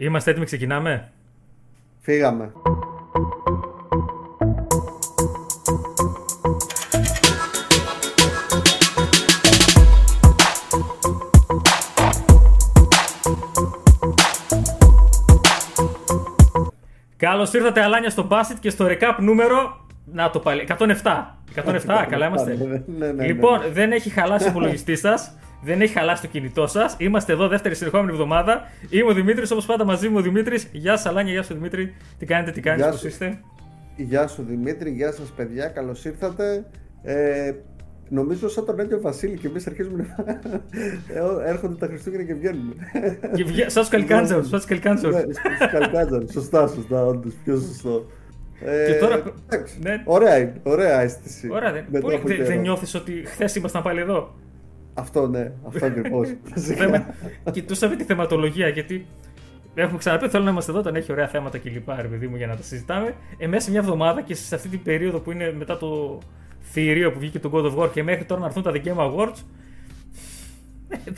Είμαστε έτοιμοι, ξεκινάμε; Φύγαμε. Καλώς ήρθατε, Αλάνια, στο Basket και στο recap νούμερο. Να το πάλι. 107. 107, καλά είμαστε. Ναι, ναι, ναι, λοιπόν, ναι. δεν έχει χαλάσει ο υπολογιστής σας. Δεν έχει χαλάσει το κινητό σας. Είμαστε εδώ δεύτερη συνεχόμενη εβδομάδα. Είμαι ο Δημήτρης, όπως πάντα μαζί μου ο Δημήτρης. Γεια σας, Αλάνια, γεια σου Δημήτρη. Τι κάνετε, τι κάνετε, Γεια πώς σου. είστε; Γεια σου Δημήτρη, γεια σας παιδιά, καλώς ήρθατε. Ε, νομίζω σαν τον Άγιο Βασίλη και εμείς αρχίζουμε να... Ε, έρχονται τα Χριστούγεννα και βγαίνουμε. Και βγα- Σαν τους Καλικάντζαου. Σαν τους Καλικάντζαου. Ναι, στους Καλκάτζαν. σωστά, σωστά, όντως, πιο σωστό. Ε, Και τώρα- εντάξει, ναι. Ωραία είναι, ωραία αίσθηση. Ωραία, δεν, Μετά πολύ- από δεν, καιρό. δεν νιώθεις ότι χθες ήμασταν πάλι εδώ; Αυτό ναι, αυτό ακριβώς. Θέμα- Κοιτούσαμε τη θεματολογία γιατί έχουμε ξαναπεί θέλω να είμαστε εδώ όταν έχει ωραία θέματα κλπ. Ρε παιδί μου για να τα συζητάμε. Ε, μέσα σε μια εβδομάδα και σε αυτή την περίοδο που είναι μετά το θηρίο που βγήκε το God of War και μέχρι τώρα να έρθουν τα The Game Awards.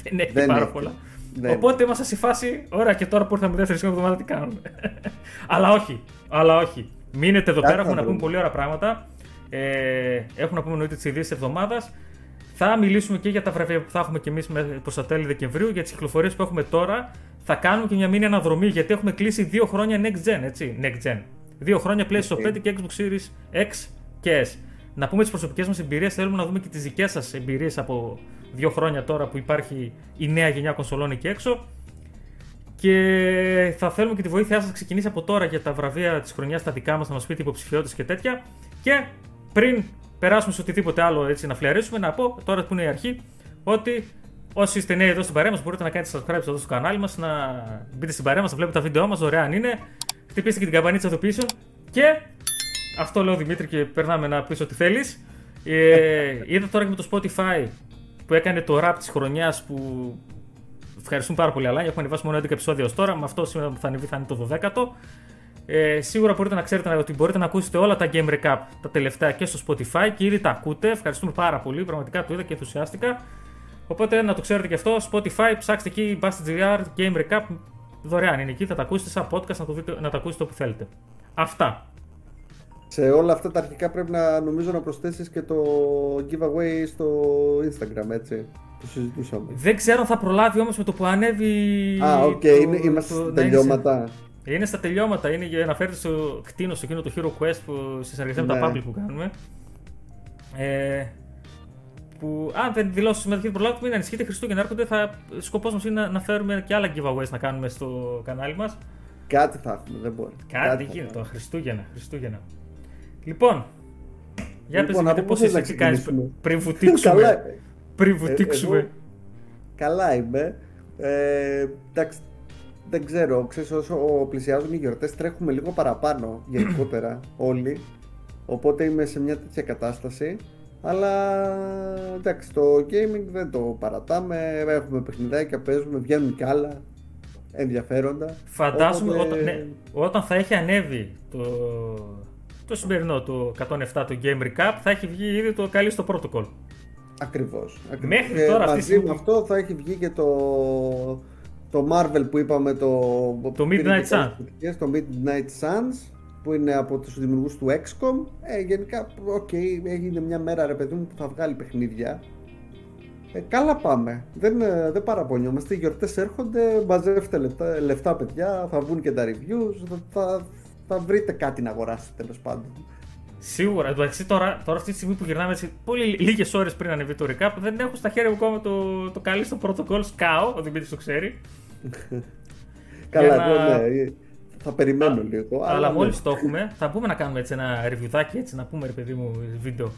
δεν έχει Δεν πάρα έχει. πολλά. Δεν Οπότε είμαστε σε φάση, ωραία και τώρα που ήρθαμε δεύτερη σχεδόν εβδομάδα τι κάνουμε; αλλά όχι, αλλά όχι. Μείνετε εδώ Κάτι πέρα, θα έχουμε να πούμε βρούμε. πολύ ωραία πράγματα. Ε, έχουμε να πούμε εννοείται τι ειδήσει εβδομάδας. Θα μιλήσουμε και για τα βραβεία που θα έχουμε και εμείς προς τα τέλη Δεκεμβρίου, για τις κυκλοφορίες που έχουμε τώρα. Θα κάνουμε και μια μίνι αναδρομή γιατί έχουμε κλείσει δύο χρόνια next gen, έτσι. Next gen. Δύο χρόνια PlayStation Οκ. 5 και Xbox Series X και S. Να πούμε τις προσωπικές μας εμπειρίες. Θέλουμε να δούμε και τις δικές σας εμπειρίες από δύο χρόνια τώρα που υπάρχει η νέα γενιά κονσολών εκεί έξω. Και θα θέλουμε και τη βοήθειά σας να ξεκινήσει από τώρα για τα βραβεία της χρονιάς τα δικά μας, να μας πείτε υποψηφιότητες και τέτοια. Και πριν περάσουμε σε οτιδήποτε άλλο έτσι να φλιαρίσουμε, να πω τώρα που είναι η αρχή ότι όσοι είστε νέοι εδώ στην παρέα μας μπορείτε να κάνετε subscribe εδώ στο κανάλι μας, να μπείτε στην παρέα μας, να βλέπετε τα βίντεό μας, δωρεάν είναι. Χτυπήστε και την καμπανίτσα ειδοποιήσεων. Και αυτό λέω Δημήτρη και περνάμε να πεις ό,τι θέλεις. Ε, είδα τώρα και με το Spotify που έκανε το rap της χρονιάς που Ευχαριστούμε πάρα πολύ, Αλάνια. Έχουμε ανεβάσει μόνο 11 επεισόδια ως τώρα. Με αυτό σήμερα που θα ανεβεί θα είναι το 12ο. Ε, σίγουρα μπορείτε να ξέρετε ότι μπορείτε να ακούσετε όλα τα Game Recap τα τελευταία και στο Spotify και ήδη τα ακούτε. Ευχαριστούμε πάρα πολύ. Πραγματικά το είδα και ενθουσιάστηκα. Οπότε να το ξέρετε και αυτό. Spotify, ψάξτε εκεί Bastard Game Recap. Δωρεάν είναι εκεί. Θα τα ακούσετε σαν podcast να, το δείτε, να τα ακούσετε όπου θέλετε. Αυτά. Σε όλα αυτά τα αρχικά πρέπει να νομίζω να προσθέσεις και το giveaway στο Instagram, έτσι. Το συζητούσαμε. Δεν ξέρω αν θα προλάβει όμως με το που ανέβει. Α, οκ, το- είναι, είμαστε το- στα ναι, είναι σε- τελειώματα. Είναι στα τελειώματα. Είναι για να φέρετε στο εκείνο, στο εκείνο το Hero Quest που στη συνεργασία με Ναι. τα Public που κάνουμε. Ε, που αν δεν δηλώσεις συμμετοχή του προλάβου, μην ανησυχείτε. Χριστούγεννα έρχονται. Θα, σκοπός μας είναι να, να φέρουμε και άλλα giveaways να κάνουμε στο κανάλι μας. Κάτι θα έχουμε, δεν μπορεί. Κάτι θα γίνεται έχουμε. τώρα. Χριστούγεννα. Χριστούγεννα. Λοιπόν, για Λοιπόν, πες από μου πού πώς θες είσαι, να τι κάνεις ξεκινήσουμε; πριν βουτήξουμε. Καλά, πριν Ε, βουτήξουμε. εγώ καλά είμαι. Ε, εντάξει, δεν ξέρω. Ξέρεις, όσο πλησιάζουν οι γιορτές τρέχουμε λίγο παραπάνω γενικότερα όλοι. Οπότε είμαι σε μια τέτοια κατάσταση. Αλλά εντάξει, το gaming δεν το παρατάμε. Έχουμε παιχνιδάκια, παίζουμε, βγαίνουν κι άλλα ενδιαφέροντα. Φαντάζομαι Οπότε- όταν, ναι, όταν θα έχει ανέβει το, το σημερινό το 107 το Game Recap θα έχει βγει ήδη το Callisto Protocol. Ακριβώς. ακριβώς. Μέχρι Και τώρα αυτή τη μαζί στιγμή- με αυτό θα έχει βγει και το, το Marvel που είπαμε το, Το πήρε Midnight και καλές Suns. κριτικές, το Midnight Suns που είναι από τους δημιουργούς του XCOM. Ε, γενικά οκ έγινε μια μέρα ρε παιδί μου που θα βγάλει παιχνίδια. Ε, καλά πάμε. Δεν, ε, δεν παραπονιόμαστε. Οι γιορτές έρχονται μαζεύετε λεφτά, λεφτά παιδιά θα βγουν και τα reviews θα, θα, θα βρείτε κάτι να αγοράσετε τέλος πάντων Σίγουρα. Εντάξει, τώρα, τώρα αυτή τη στιγμή που γυρνάμε έτσι, πολύ λίγες ώρες πριν ανεβεί το recap, δεν έχω στα χέρια μου ακόμα το, το καλύστο protocol. Σκάω, ο Δημήτρης το ξέρει. καλά να- εγώ ναι θα περιμένω λίγο Αλλά ναι. μόλις το έχουμε, θα μπούμε να κάνουμε έτσι ένα reviewδάκι έτσι να πούμε ρε παιδί μου βίντεο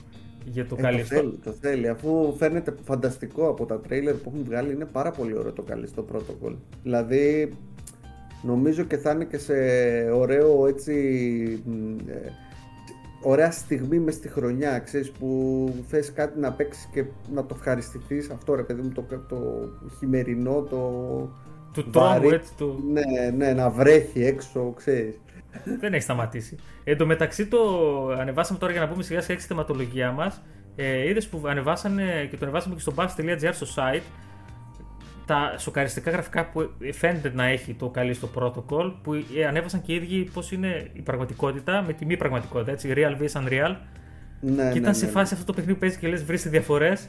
για το Ε, το καλύστο. θέλει, το θέλει. Αφού φαίνεται φανταστικό από τα τρέιλερ που έχουν βγάλει, είναι πάρα πολύ ωραίο το καλή στο protocol. Δηλαδή, νομίζω και θα είναι και σε ωραίο έτσι. Μ, ε, ωραία στιγμή μες στη χρονιά, ξέρεις, που θες κάτι να παίξεις και να το ευχαριστηθείς αυτό ρε παιδί μου, το, το χειμερινό, το Του βαρύ. τρόμου έτσι, του, Ναι, ναι, να βρέχει έξω, ξέρεις. Δεν έχει σταματήσει. Εν τω μεταξύ το ανεβάσαμε τώρα για να πούμε σιγά σιγά τη θεματολογία μας. Ε, Είδες που ανεβάσανε και το ανεβάσαμε και στο bus.gr στο site. Τα σοκαριστικά γραφικά που φαίνεται να έχει το Callisto Protocol που ε, ανέβασαν και οι ίδιοι πώς είναι η πραγματικότητα με τη μη πραγματικότητα. Έτσι, real vs unreal. Ναι, και ήταν ναι, σε ναι. φάση αυτό το παιχνίδι που παίζεις και λες βρεις διαφορές.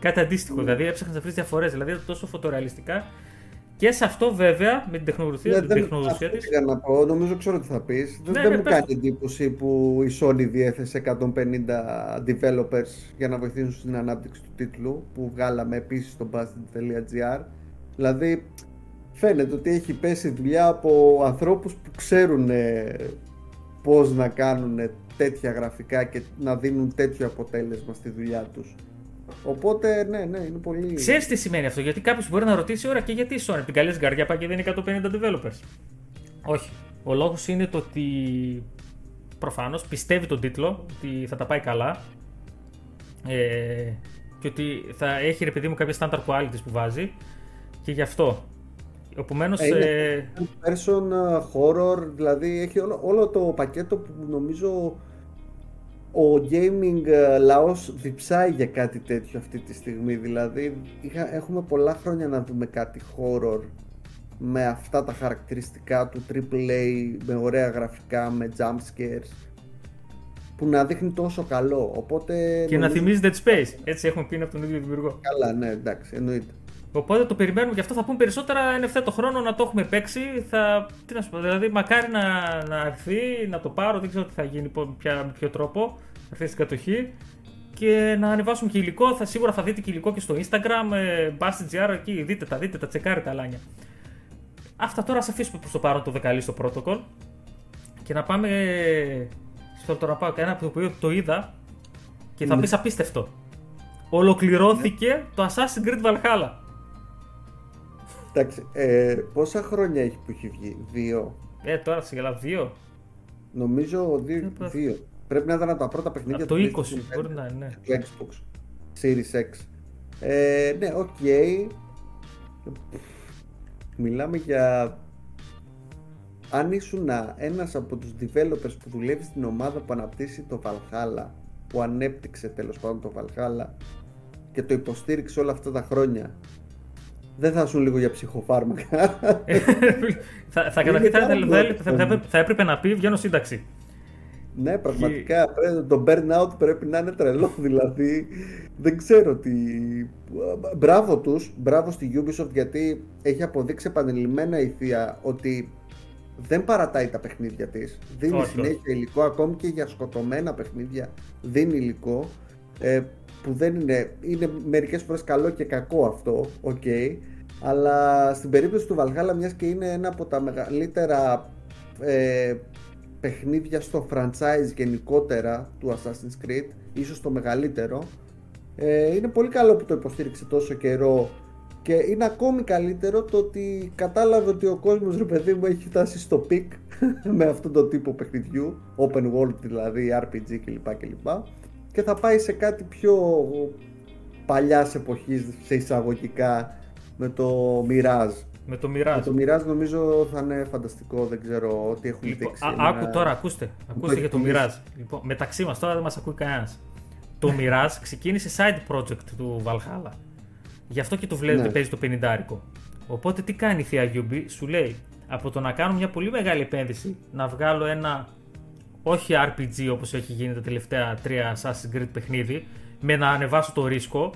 Κάτι αντίστοιχο. Δηλαδή έψαχνες να βρεις διαφορές. Δηλαδή ήταν τόσο φωτορεαλιστικά. Και σε αυτό βέβαια με την τεχνογνωσία, Ναι, την δεν- τεχνογνωσία αυτό της. πήγα να πω, νομίζω ξέρω τι θα πεις. Δεν, Ναι, δεν ναι, μου πες κάνει το. εντύπωση που η Sony διέθεσε 150 developers για να βοηθήσουν στην ανάπτυξη του τίτλου που βγάλαμε επίσης στο busted.gr. Δηλαδή φαίνεται ότι έχει πέσει δουλειά από ανθρώπους που ξέρουν ε, πώς να κάνουν τέτοια γραφικά και να δίνουν τέτοιο αποτέλεσμα στη δουλειά τους. Οπότε ναι, ναι, είναι πολύ... Ξέρεις τι σημαίνει αυτό, γιατί κάποιος μπορεί να ρωτήσει, ώρα και γιατί η Sony την καλή καρδιά πάει και δίνει 150 developers. Όχι. Ο λόγος είναι το ότι προφανώς πιστεύει τον τίτλο, ότι θα τα πάει καλά ε, και ότι θα έχει ρε παιδί μου κάποια standard quality που βάζει και γι' αυτό. Επομένως. Ε, είναι Ε, person uh, horror, δηλαδή έχει όλο, όλο το πακέτο που νομίζω ο gaming uh, λαός διψάει για κάτι τέτοιο αυτή τη στιγμή. Δηλαδή είχα, έχουμε πολλά χρόνια να δούμε κάτι horror με αυτά τα χαρακτηριστικά του AAA, με ωραία γραφικά, με jump scares που να δείχνει τόσο καλό. Οπότε και να νομίζω- θυμίζει Dead Space. Έτσι έχουμε πει είναι από τον ίδιο δημιουργό. Καλά, ναι, εντάξει, εννοείται. Οπότε το περιμένουμε και αυτό θα πούμε περισσότερα εν ευθέτω χρόνο να το έχουμε παίξει. Θα, τι να σου πω, δηλαδή μακάρι να, να έρθει, να το πάρω, δεν ξέρω τι θα γίνει, πο- ποια, με ποιο τρόπο, θα έρθει στην κατοχή και να ανεβάσουμε και υλικό. Θα, σίγουρα θα δείτε και υλικό και στο Instagram, ε, Bastard.gr εκεί, δείτε τα, δείτε τα, τσεκάρετε τα λάνια. Αυτά τώρα ας αφήσουμε προς το παρόν το δεκαλή στο protocol και να πάμε στο τώρα πάω ένα από το οποίο το είδα και θα Ναι. πεις απίστευτο. Ολοκληρώθηκε το Assassin's Creed Valhalla. Εντάξει, ε, πόσα χρόνια έχει που έχει βγει, δύο. Ε, τώρα σε γελά δύο. Νομίζω δύο. Δεν πας. δύο. Πρέπει να ήταν από τα πρώτα παιχνίδια Από το 20 PlayStation μπορεί 5 να είναι. ναι. και του Xbox Series X. Ε, ναι, οκ. Μιλάμε για... Αν ήσουν ένας από τους developers που δουλεύει στην ομάδα που αναπτύσσει το Valhalla, που ανέπτυξε τέλος πάντων το Valhalla και το υποστήριξε όλα αυτά τα χρόνια, δεν θα ήσουν λίγο για ψυχοφάρμακα. θα, θα, Είναι καταρχήν θα, πάρα θα, πολύ θα, θα, θα, θα έπρεπε να πει βγαίνω σύνταξη. Ναι, πραγματικά πρέπει- το burnout πρέπει να είναι τρελό. Δηλαδή, δεν ξέρω τι. Μπράβο τους, μπράβο στη Ubisoft γιατί έχει αποδείξει επανειλημμένα η θεία ότι δεν παρατάει τα παιχνίδια της. Δίνει Όχι, συνέχεια υλικό, ακόμη και για σκοτωμένα παιχνίδια δίνει υλικό. Ε, που δεν είναι, είναι μερικές φορές καλό και κακό αυτό, οκ. Αλλά στην περίπτωση του Valhalla, μιας και είναι ένα από τα μεγαλύτερα ε, παιχνίδια στο franchise γενικότερα του Assassin's Creed, ίσως το μεγαλύτερο, ε, είναι πολύ καλό που το υποστήριξε τόσο καιρό και είναι ακόμη καλύτερο το ότι κατάλαβε ότι ο κόσμος ρε παιδί μου έχει φτάσει στο peak με αυτόν τον τύπο παιχνιδιού, open world δηλαδή, RPG κλπ. κλπ. Και θα πάει σε κάτι πιο παλιάς εποχής σε εισαγωγικά με το Mirage. Με το Με Mirage. το Mirage νομίζω θα είναι φανταστικό, δεν ξέρω τι έχουν Λοιπόν, δείξει. α, Εμένα- άκου τώρα, ακούστε. Ακούστε για το εκτιμήσει. Mirage. Λοιπόν, μεταξύ μας τώρα δεν μας ακούει κανένας. το Mirage ξεκίνησε side project του Valhalla. Γι' αυτό και το βλέπετε Ναι. παίζει το 50 Οπότε τι κάνει η θεία Yubi, σου λέει από το να κάνω μια πολύ μεγάλη επένδυση να βγάλω ένα όχι RPG όπως έχει γίνει τα τελευταία τρία Assassin's Creed παιχνίδι με να ανεβάσω το ρίσκο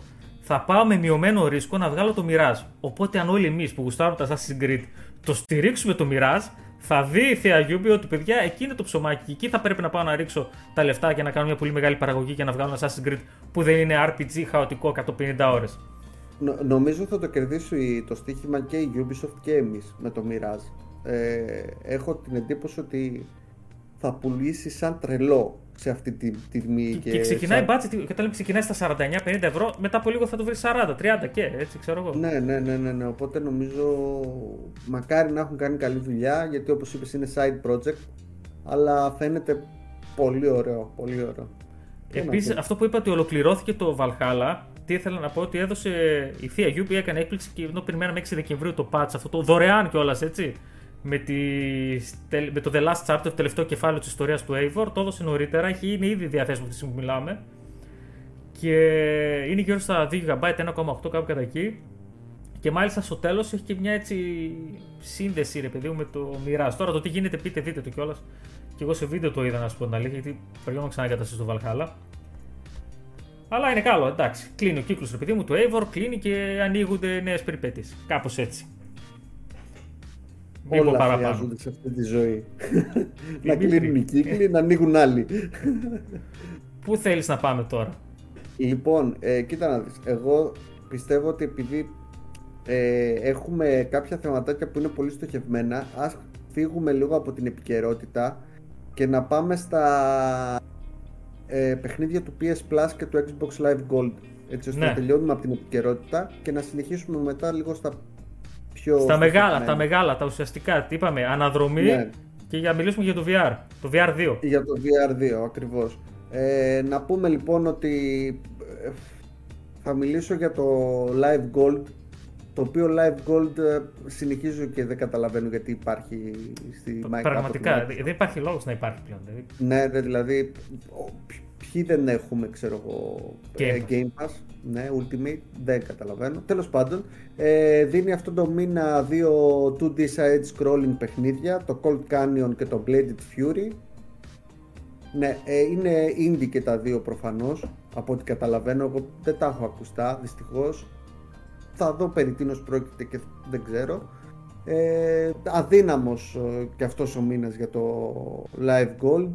θα πάω με μειωμένο ρίσκο να βγάλω το Mirage. Οπότε αν όλοι εμείς που γουστάρουμε τα Assassin's Creed το στηρίξουμε το Mirage θα δει η θεία Yubi ότι παιδιά εκεί είναι το ψωμάκι και εκεί θα πρέπει να πάω να ρίξω τα λεφτά και να κάνω μια πολύ μεγάλη παραγωγή και να βγάλω ένα Assassin's Creed που δεν είναι RPG χαοτικό 150 ώρες. Νο- νομίζω θα το κερδίσει το στοίχημα και η Ubisoft και εμείς με το Mirage. Ε, έχω την εντύπωση ότι θα πουλήσει σαν τρελό σε αυτή τη τιμή. Και, και ξεκινάει σαν- budget, και όταν λέμε ξεκινάει στα 49-50 ευρώ, μετά από λίγο θα το βρει 40-30 και έτσι ξέρω εγώ. Ναι, ναι, ναι, ναι, ναι. Οπότε νομίζω μακάρι να έχουν κάνει καλή δουλειά γιατί όπως είπες είναι side project αλλά φαίνεται πολύ ωραίο, πολύ ωραίο. Τι να Επίσης, πω. αυτό που είπα ότι ολοκληρώθηκε το Valhalla, τι ήθελα να πω ότι έδωσε η θεία Yubi έκανε έκπληξη και ενώ περιμέναμε 6 Δεκεμβρίου το patch, αυτό το δωρεάν κιόλας έτσι. Με, τη, με το The Last Chapter, το τελευταίο κεφάλαιο της ιστορίας του Eivor, το έδωσε νωρίτερα, έχει, είναι ήδη διαθέσιμο αυτή τη στιγμή που μιλάμε. Και είναι γύρω στα 2 GB, 1,8 κάπου κατά εκεί. Και Και μάλιστα στο τέλος έχει και μια έτσι σύνδεση, ρε παιδί μου, με το Mirage. Τώρα το τι γίνεται, πείτε, δείτε το κιόλας. Και εγώ σε βίντεο το είδα να σου πω την αλήθεια, γιατί πρέπει να ξαναγκαταστήσω το Valhalla. Αλλά είναι καλό, εντάξει. Κλείνει ο κύκλος, ρε παιδί μου, το Eivor, κλείνει και ανοίγονται νέες περιπέτειες. Κάπως έτσι. Μην Όλα χρειάζονται σε αυτή τη ζωή. να κλείνουν οι κύκλοι, να ανοίγουν άλλοι. Πού θέλεις να πάμε τώρα; Λοιπόν, ε, κοίτα να δεις. Εγώ πιστεύω ότι επειδή ε, έχουμε κάποια θεματάκια που είναι πολύ στοχευμένα, ας φύγουμε λίγο από την επικαιρότητα και να πάμε στα ε, παιχνίδια του PS Plus και του Xbox Live Gold. Έτσι ώστε ναι. να τελειώνουμε από την επικαιρότητα και να συνεχίσουμε μετά λίγο στα πιο. Στα μεγάλα, τα μεγάλα, τα ουσιαστικά. Τι είπαμε, αναδρομή ναι. και για να μιλήσουμε για το VR. Το VR2. Για το VR2, ακριβώς. Ε, να πούμε λοιπόν ότι ε, θα μιλήσω για το Live Gold το οποίο Live Gold ε, συνεχίζω και δεν καταλαβαίνω γιατί υπάρχει στη Minecraft. Πραγματικά, δεν υπάρχει λόγος να υπάρχει πλέον. Δηλαδή. Ναι, δηλαδή, ποιοι δεν έχουμε, ξέρω εγώ, Game, ε, Game Pass, ναι, Ultimate, δεν καταλαβαίνω. Τέλος πάντων, ε, δίνει αυτό το μήνα δύο 2D side scrolling παιχνίδια, το Cold Canyon και το Bladed Fury. Ναι, ε, είναι indie και τα δύο προφανώς, από ό,τι καταλαβαίνω, εγώ δεν τα έχω ακουστά, δυστυχώς θα δω περί τίνος πρόκειται και δεν ξέρω. Ε, αδύναμος ε, και αυτός ο μήνας για το Live Gold.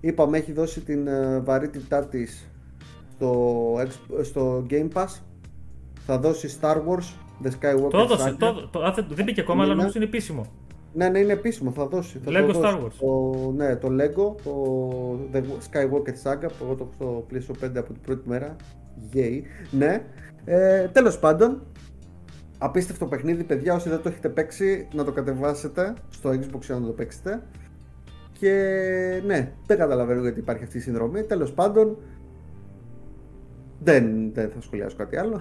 Είπαμε έχει δώσει την ε, βαρύτητά της στο, στο Game Pass. Θα δώσει Star Wars, The Skywalker Το έδωσε, το, το, το, δεν μπήκε ακόμα, αλλά νομίζω είναι επίσημο. Ναι, ναι, είναι επίσημο, θα δώσει. Θα Lego Star Wars. Το, ναι, το Lego, το The Skywalker Saga, που εγώ το έχω στο PlayStation 5 από την πρώτη μέρα. Yay. Ναι. Ε, τέλος πάντων, Απίστευτο παιχνίδι, παιδιά. Όσοι δεν το έχετε παίξει, να το κατεβάσετε στο Xbox για να το παίξετε. Και ναι, δεν καταλαβαίνω γιατί υπάρχει αυτή η συνδρομή. Τέλος πάντων, δεν, δεν θα σχολιάσω κάτι άλλο.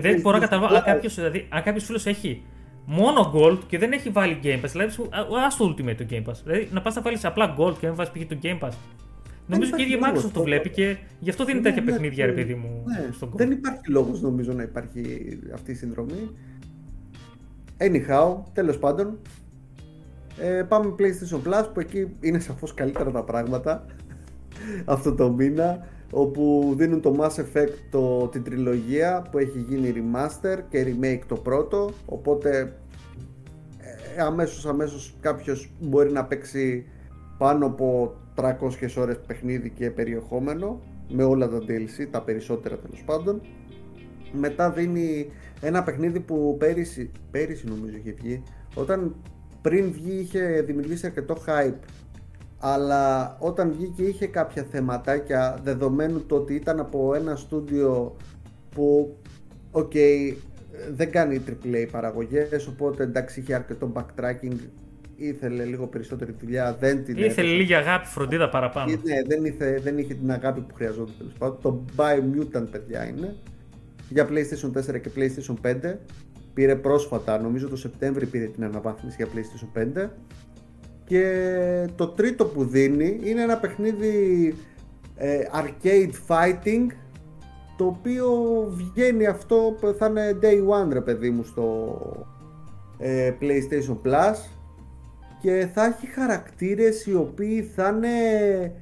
Δεν μπορώ να καταλάβω. Αν κάποιος δηλαδή, φίλος έχει μόνο Gold και δεν έχει βάλει Game Pass, δηλαδή α το Ultimate το Game Pass. Δηλαδή να πας να βάλεις απλά Gold και να βάλει π.χ. το Game Pass. Νομίζω και η ίδια Microsoft το βλέπει και γι' αυτό δίνει ναι, τέτοια ναι, παιχνίδια, ρε παιδί μου. Ναι. Στον Δεν υπάρχει λόγος νομίζω να υπάρχει αυτή η συνδρομή. Anyhow, τέλος πάντων. Ε, πάμε PlayStation Plus που εκεί είναι σαφώς καλύτερα τα πράγματα αυτό το μήνα όπου δίνουν το Mass Effect το, την τριλογία που έχει γίνει remaster και remake το πρώτο οπότε ε, αμέσως αμέσως κάποιος μπορεί να παίξει πάνω από 300 ώρες παιχνίδι και περιεχόμενο με όλα τα DLC, τα περισσότερα τέλος πάντων. Μετά δίνει ένα παιχνίδι που πέρυσι, πέρυσι νομίζω είχε βγει, όταν πριν βγει είχε δημιουργήσει αρκετό hype αλλά όταν βγήκε είχε κάποια θεματάκια δεδομένου το ότι ήταν από ένα στούντιο που οκ δεν κάνει AAA παραγωγές οπότε εντάξει είχε αρκετό backtracking ήθελε λίγο περισσότερη δουλειά. Δεν την ήθελε λίγη αγάπη, φροντίδα παραπάνω. Ναι, δεν, είχε, δεν είχε την αγάπη που χρειαζόταν τέλος πάντων. Το Mutant παιδιά είναι. Για PlayStation 4 και PlayStation 5. Πήρε πρόσφατα, νομίζω το Σεπτέμβρη πήρε την αναβάθμιση για PlayStation 5. Και το τρίτο που δίνει είναι ένα παιχνίδι ε, arcade fighting το οποίο βγαίνει αυτό θα είναι day one ρε παιδί μου στο ε, PlayStation Plus και θα έχει χαρακτήρες οι οποίοι θα είναι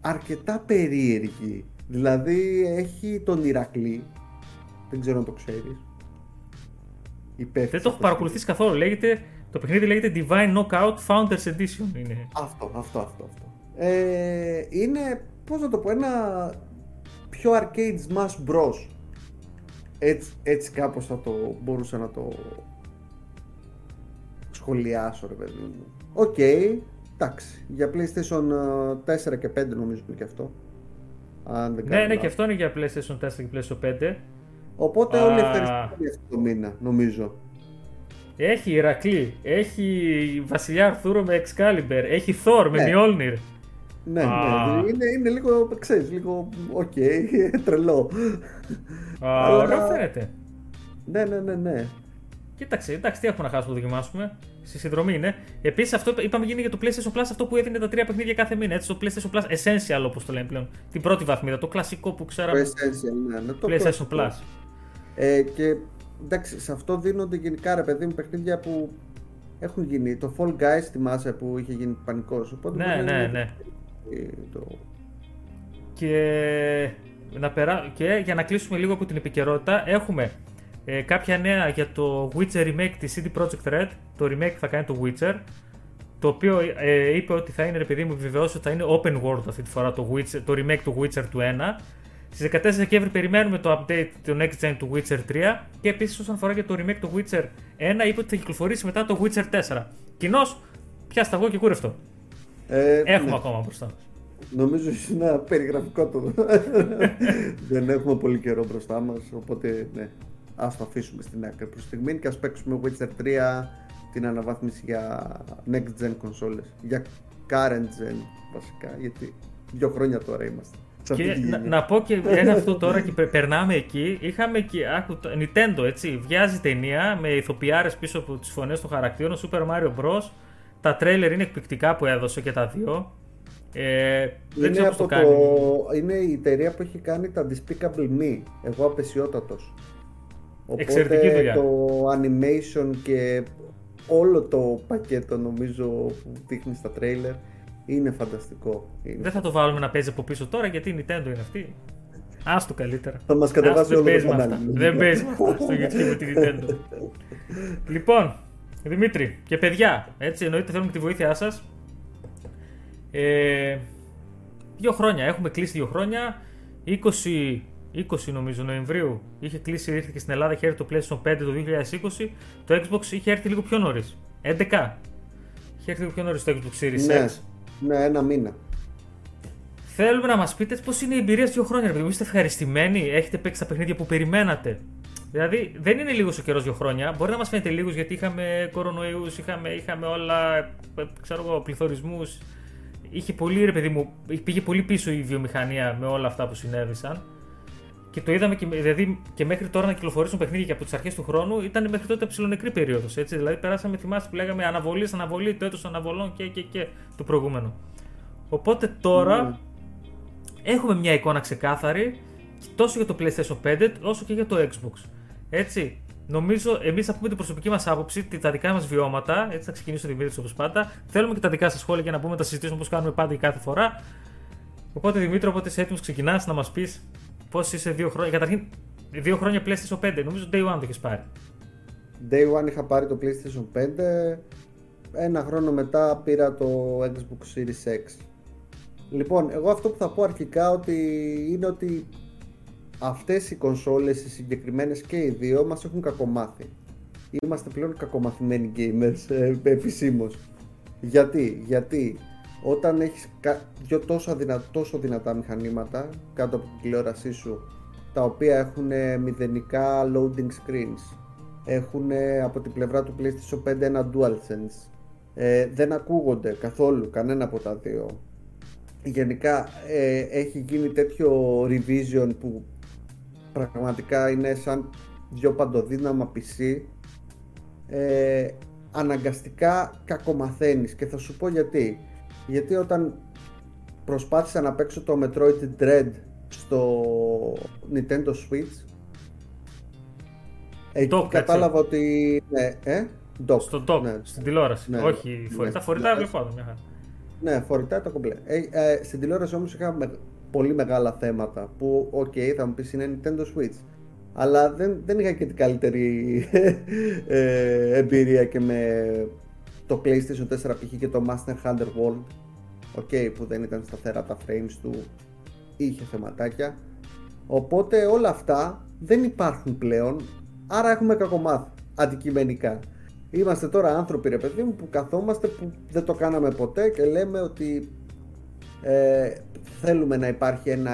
αρκετά περίεργοι. Δηλαδή έχει τον Ηρακλή, δεν ξέρω αν το ξέρεις. Δεν το έχω παρακολουθήσει καθόλου. Λέγεται, το παιχνίδι λέγεται Divine Knockout Founders Edition. Είναι. Αυτό, αυτό, αυτό. αυτό. Ε, είναι, πώς να το πω, ένα πιο arcade smash bros. Έτσι, έτσι κάπως θα το μπορούσα να το σχολιάσω, ρε παιδί μου. Οκ, okay, εντάξει. Για PlayStation 4 ε, και 5 νομίζω είναι και αυτό. Αν δεν ναι, ναι, και αυτό είναι για PlayStation 4 και PlayStation 5. Οπότε όλοι ευχαριστούμε αυτό το μήνα, νομίζω. Έχει Ηρακλή, έχει Βασιλιά Αρθούρο με Excalibur, έχει Thor με Mjolnir. Ναι, ναι, είναι, είναι λίγο, ξέρεις, λίγο, οκ, okay, τρελό. Α, ωραίο φαίνεται. Ναι, ναι, ναι, ναι. Κοίταξε, εντάξει, τι έχουμε να χάσουμε να δοκιμάσουμε. Στη συνδρομή είναι. Επίσης, αυτό είπαμε γίνει για το PlayStation Plus, αυτό που έδινε τα τρία παιχνίδια κάθε μήνα. Έτσι, το PlayStation Plus Essential, όπως το λένε πλέον. Την πρώτη βαθμίδα, το κλασικό που ξέραμε. Το Essential, ναι, ναι, το PlayStation Plus. Ε, και εντάξει, σε αυτό δίνονται γενικά ρε παιδί μου παιχνίδια που έχουν γίνει. Το Fall Guys θυμάσαι που είχε γίνει πανικός. Οπότε Ναι, μπορεί να ναι, είναι ναι. Το... Και, να περά... και για να κλείσουμε λίγο από την επικαιρότητα, έχουμε ε, κάποια νέα για το Witcher Remake της CD Projekt Red. Το remake που θα κάνει το Witcher. Το οποίο ε, είπε ότι θα είναι, ρε παιδί μου, επιβεβαιώσει ότι θα είναι open world αυτή τη φορά το, Witcher, το remake του Witcher του 1. Στις 14 Δεκέμβρη περιμένουμε το update του next gen του Witcher 3 και επίσης όσον αφορά για το remake του Witcher 1 είπε ότι θα κυκλοφορήσει μετά το Witcher 4. Κοινώς, πιάστα εγώ και κούρευτο. Ε, Έχουμε ναι. ακόμα μπροστά μας. Νομίζω είναι ένα περιγραφικό το. Δεν έχουμε πολύ καιρό μπροστά μας. Οπότε ναι, ας το αφήσουμε στην άκρη προς στιγμή και ας παίξουμε Witcher 3 την αναβάθμιση για next gen consoles. Για current gen βασικά. Γιατί δύο χρόνια τώρα είμαστε. Σε αυτή Και τη να, γενιά. να πω και ένα αυτό τώρα και πε- περνάμε εκεί. Είχαμε και άκου, το- Nintendo έτσι. Βιάζει ταινία με ηθοποιάρες πίσω από τις φωνές των χαρακτήρων. Super Mario Bros. Τα τρέιλερ είναι εκπληκτικά που έδωσε και τα δύο. Ε, δεν είναι, ξέρω πώς το από κάνει. είναι η εταιρεία που έχει κάνει τα Despicable Me. Εγώ απεσιότατος. Εξαιρετική δουλειά. το animation και όλο το πακέτο νομίζω που δείχνει στα τρέιλερ είναι φανταστικό. Είναι. Δεν θα το βάλουμε να παίζει από πίσω τώρα γιατί η Nintendo είναι αυτή. Άστο καλύτερα. Θα μας κατεβάσει Άστο, όλο δεν το παίζει με κανάλι. αυτά. Δεν παίζει με αυτά στο YouTube με τη Nintendo. λοιπόν, Δημήτρη και παιδιά, έτσι εννοείται θέλουμε τη βοήθειά σας. Ε, δύο χρόνια, έχουμε κλείσει δύο χρόνια. 20, 20 νομίζω Νοεμβρίου είχε κλείσει, ήρθε και στην Ελλάδα, είχε έρθει το PlayStation 5 το 2020. Το Xbox είχε έρθει λίγο πιο νωρίς. 11. Είχε έρθει λίγο πιο νωρίς το Xbox Series ναι, X. ναι, ένα μήνα. Θέλουμε να μας πείτε πώς είναι η εμπειρία δύο χρόνια. Επειδή είστε ευχαριστημένοι, έχετε παίξει τα παιχνίδια που περιμένατε; Δηλαδή, δεν είναι λίγος ο καιρός δύο χρόνια. Μπορεί να μας φαίνεται λίγος γιατί είχαμε κορονοϊούς, είχαμε, είχαμε όλα, ε, ξέρω εγώ, πληθωρισμούς. Είχε πολύ, ρε παιδί μου, πήγε πολύ πίσω η βιομηχανία με όλα αυτά που συνέβησαν. Και το είδαμε και, δηλαδή, και μέχρι τώρα να κυκλοφορήσουν παιχνίδια και από τις αρχές του χρόνου ήταν μέχρι τότε ψηλονεκρή περίοδος. Δηλαδή, περάσαμε, θυμάστε που λέγαμε αναβολής, αναβολή, το έτος αναβολών και, και, και το προηγούμενο. Οπότε τώρα Ναι. έχουμε μια εικόνα ξεκάθαρη τόσο για το PlayStation 5 όσο και για το Xbox. Έτσι, νομίζω εμείς θα πούμε την προσωπική μας άποψη, τη- τα δικά μας βιώματα. Έτσι, θα ξεκινήσω ο Δημήτρης όπως πάντα. Θέλουμε και τα δικά σας σχόλια για να πούμε να τα συζητήσουμε όπως κάνουμε πάντα και κάθε φορά. Οπότε, Δημήτρη, όποτε είσαι έτοιμος, ξεκινάς να μας πεις πώς είσαι δύο χρόνια. Καταρχήν, δύο χρόνια PlayStation 5. Νομίζω Day One το έχει πάρει. Day One είχα πάρει το PlayStation 5. Ένα χρόνο μετά πήρα το Xbox Series X. Λοιπόν, εγώ αυτό που θα πω αρχικά ότι είναι ότι αυτές οι κονσόλες, οι συγκεκριμένες και οι δύο, μας έχουν κακομάθει. Είμαστε πλέον κακομαθημένοι gamers ε, επισήμως. Γιατί, γιατί όταν έχεις κα- δυο τόσο, αδυνα, τόσο δυνατά μηχανήματα κάτω από την τηλεόρασή σου, τα οποία έχουν ε, μηδενικά loading screens, έχουν ε, από την πλευρά του PlayStation 5 ένα DualSense, ε, δεν ακούγονται καθόλου κανένα από τα δύο. Γενικά ε, έχει γίνει τέτοιο revision που πραγματικά είναι σαν δυο παντοδύναμα PC ε, αναγκαστικά κακομαθαίνεις και θα σου πω γιατί γιατί όταν προσπάθησα να παίξω το Metroid Dread στο Nintendo Switch εκεί Dock, έτσι. κατάλαβα ότι ναι, ε, dock, Στο dock, ναι. στην τηλεόραση. Ναι, Όχι ναι. φορητά. Ναι. Φορητά Ναι. βλέπω μια χαρά. Ναι, φορητά το κομπλέ. Ε, ε, στην τηλεόραση όμως είχα με- πολύ μεγάλα θέματα που, οκ, θα μου πεις είναι Nintendo Switch. Αλλά δεν, δεν είχα και την καλύτερη ε, εμπειρία και με το PlayStation 4 π.χ. και το Monster Hunter World. Οκ, που δεν ήταν σταθερά τα frames του, είχε θεματάκια. Οπότε όλα αυτά δεν υπάρχουν πλέον, άρα έχουμε κακομάθει αντικειμενικά. Είμαστε τώρα άνθρωποι ρε παιδί μου που καθόμαστε που δεν το κάναμε ποτέ και λέμε ότι ε, θέλουμε να υπάρχει ένα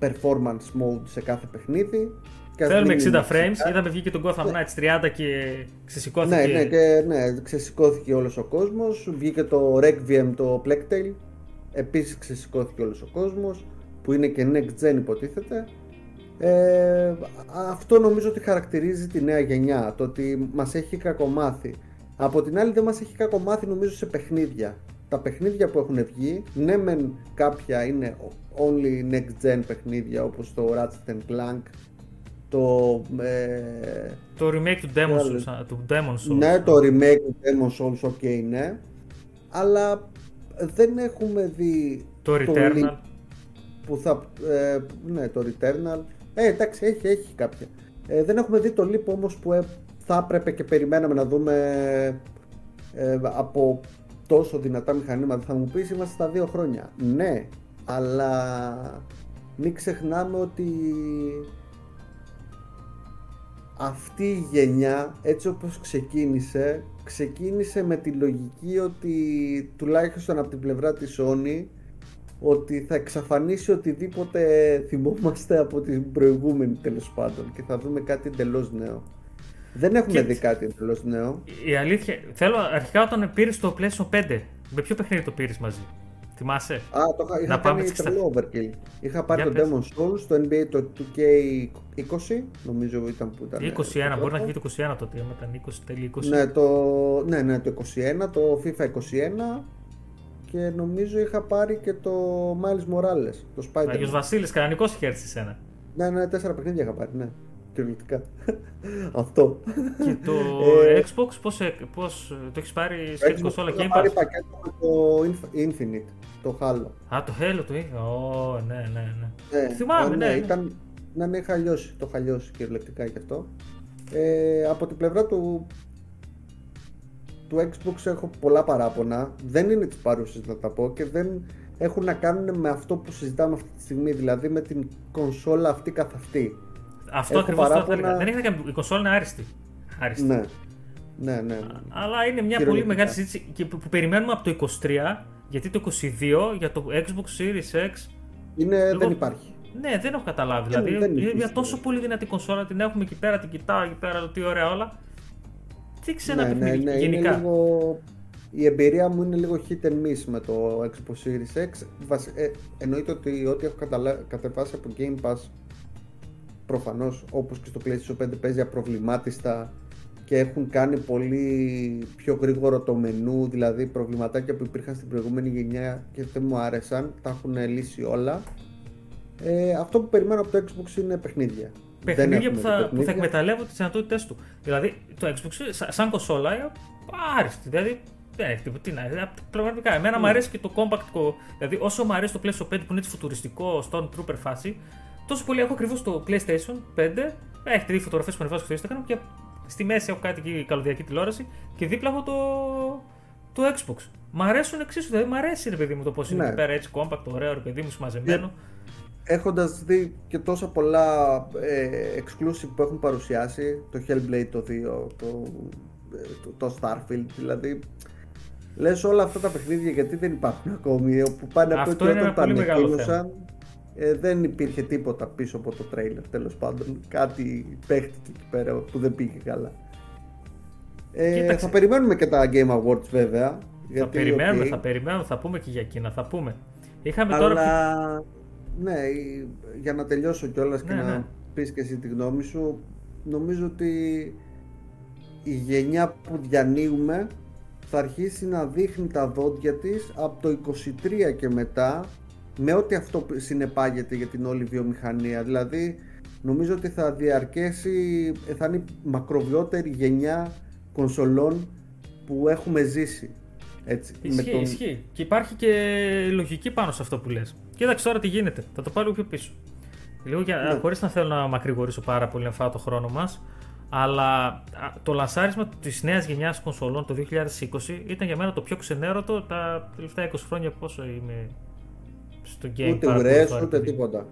performance mode σε κάθε παιχνίδι. Και ας Θέλουμε μην 60 είναι frames. φυσικά. Είδαμε βγήκε τον Gotham Knights 30 και ξεσηκώθηκε. Ναι, ναι, και, ναι, ξεσηκώθηκε όλος ο κόσμος. Βγήκε το Requiem, το Plague Tale. Επίσης ξεσηκώθηκε όλος ο κόσμος, που είναι και next gen υποτίθεται. Ε, αυτό νομίζω ότι χαρακτηρίζει τη νέα γενιά, το ότι μας έχει κακομάθει. Από την άλλη δεν μας έχει κακομάθει νομίζω σε παιχνίδια. Τα παιχνίδια που έχουν βγει, ναι μεν κάποια είναι only next gen παιχνίδια όπως το Ratchet Clank, το... Ε, το remake του Demon Souls. Του Demon Souls. Ναι, το remake του Demon Souls, ok, ναι. Αλλά δεν έχουμε δει... Το Returnal. που θα, ε, ναι, το Returnal. Ε, εντάξει, έχει, έχει κάποια. Ε, δεν έχουμε δει το Leap όμως που ε, θα έπρεπε και περιμέναμε να δούμε ε, από τόσο δυνατά μηχανήματα. Θα μου πεις είμαστε στα δύο χρόνια. Ναι, αλλά μην ξεχνάμε ότι αυτή η γενιά έτσι όπως ξεκίνησε ξεκίνησε με τη λογική ότι τουλάχιστον από την πλευρά της Sony ότι θα εξαφανίσει οτιδήποτε θυμόμαστε από την προηγούμενη τέλος πάντων και θα δούμε κάτι εντελώς νέο. Δεν έχουμε δει κάτι εντελώς νέο. Η αλήθεια, θέλω αρχικά όταν πήρες το PlayStation 5, με ποιο παιχνίδι το πήρες μαζί; Θυμάσαι; Α, το είχα, είχα κάνει τρελό overkill. Είχα πάρει το Demon Souls, το NBA το 2K20, νομίζω ήταν που ήταν. 21, μπορεί να βγει το 21 τότε, ήταν 20, τέλειο 20. Ναι, το, ναι, ναι, το 21, το FIFA 21 και νομίζω είχα πάρει και το Miles Morales, το Spider-Man. Αγιος Βασίλης, κανονικός είχε έρθει σε ένα. Ναι, ναι, τέσσερα παιχνίδια είχα πάρει, ναι. Κυριολεκτικά. Αυτό. Και το ε, Xbox, πώς, πώς το έχεις πάρει σε κονσόλα Game Pass; πάρει πακέτο με το Infinite, το Halo. Α, το Halo το είχα, Ω, ναι, ναι, ναι. ναι Θυμάμαι, ναι. ναι. Ήταν, ναι, ναι, είχα λιώσει, το είχα λιώσει κυριολεκτικά γι' αυτό. Ε, από την πλευρά του του Xbox έχω πολλά παράπονα. Δεν είναι της παρούσης να τα πω και δεν έχουν να κάνουν με αυτό που συζητάμε αυτή τη στιγμή, δηλαδή με την κονσόλα αυτή καθ' αυτή. Αυτό ακριβώς παράπονα... Δεν έχει να κάνει. Η κονσόλα είναι άριστη. άριστη. Ναι. Ναι, ναι. Αλλά είναι μια πολύ μεγάλη συζήτηση και που, περιμένουμε από το 23, γιατί το 22 για το Xbox Series X. Είναι, δεν υπάρχει. Ναι, δεν έχω καταλάβει. δηλαδή, είναι μια τόσο πολύ δυνατή κονσόλα, την έχουμε εκεί πέρα, την κοιτάω εκεί πέρα, τι ωραία όλα δείξει ένα ναι, παιχνίδι ναι, ναι, γενικά; Είναι λίγο... Η εμπειρία μου είναι λίγο hit and miss με το Xbox Series X. Ε, εννοείται ότι ό,τι έχω καταλα... κατεβάσει από Game Pass προφανώς όπως και στο PlayStation 5 παίζει απροβλημάτιστα και έχουν κάνει πολύ πιο γρήγορο το μενού, δηλαδή προβληματάκια που υπήρχαν στην προηγούμενη γενιά και δεν μου άρεσαν, τα έχουν λύσει όλα. Ε, αυτό που περιμένω από το Xbox είναι παιχνίδια παιχνίδια που θα, που θα εκμεταλλεύω τις δυνατότητές του. Δηλαδή το Xbox σαν κονσόλα άριστη. Δηλαδή δεν έχει τίποτα. Τι να Πραγματικά. Εμένα μου ναι. αρέσει και το compact. Δηλαδή όσο μου αρέσει το PlayStation 5 που είναι τη φουτουριστικό Stormtrooper φάση, τόσο πολύ έχω ακριβώς το PlayStation 5. Έχετε δει φωτογραφίες που ανεβάζω στο Instagram και στη μέση έχω κάτι εκεί καλωδιακή τηλεόραση και δίπλα έχω το, το Xbox. Μ' αρέσουν εξίσου. Δηλαδή μ' αρέσει ρε παιδί μου το πώς είναι ναι. εκεί πέρα έτσι compact, ωραίο ρε παιδί μου, συμμαζεμένο. Yeah έχοντας δει και τόσα πολλά ε, exclusive που έχουν παρουσιάσει, το Hellblade το 2, το, το, το Starfield, δηλαδή λες όλα αυτά τα παιχνίδια γιατί δεν υπάρχουν ακόμη, όπου πάνε από το όταν τα ανακοίνωσαν ε, δεν υπήρχε τίποτα πίσω από το τρέιλερ τέλος πάντων, κάτι παίχτηκε εκεί πέρα που δεν πήγε καλά. Ε, θα περιμένουμε και τα Game Awards βέβαια. Θα γιατί, περιμένουμε, okay. θα περιμένουμε, θα πούμε και για εκείνα, θα πούμε. Είχαμε Αλλά... τώρα ναι, για να τελειώσω κιόλας και ναι, να ναι. πεις και εσύ τη γνώμη σου, νομίζω ότι η γενιά που διανύουμε θα αρχίσει να δείχνει τα δόντια της από το 23 και μετά με ό,τι αυτό συνεπάγεται για την όλη βιομηχανία. Δηλαδή νομίζω ότι θα διαρκέσει, θα είναι η μακροβιότερη γενιά κονσολών που έχουμε ζήσει. Έτσι, ισχύει, με τον... ισχύει. Και υπάρχει και λογική πάνω σε αυτό που λες. Κοίταξε τώρα τι γίνεται. Θα το πάρω πιο πίσω. Λίγο για, ναι. χωρίς να θέλω να μακρηγορήσω πάρα πολύ να φάω το χρόνο μας, αλλά το λανσάρισμα της νέας γενιάς κονσολών το 2020 ήταν για μένα το πιο ξενέρωτο τα τελευταία 20 χρόνια πόσο είμαι στο game. Ούτε ουρές, ούτε τίποτα.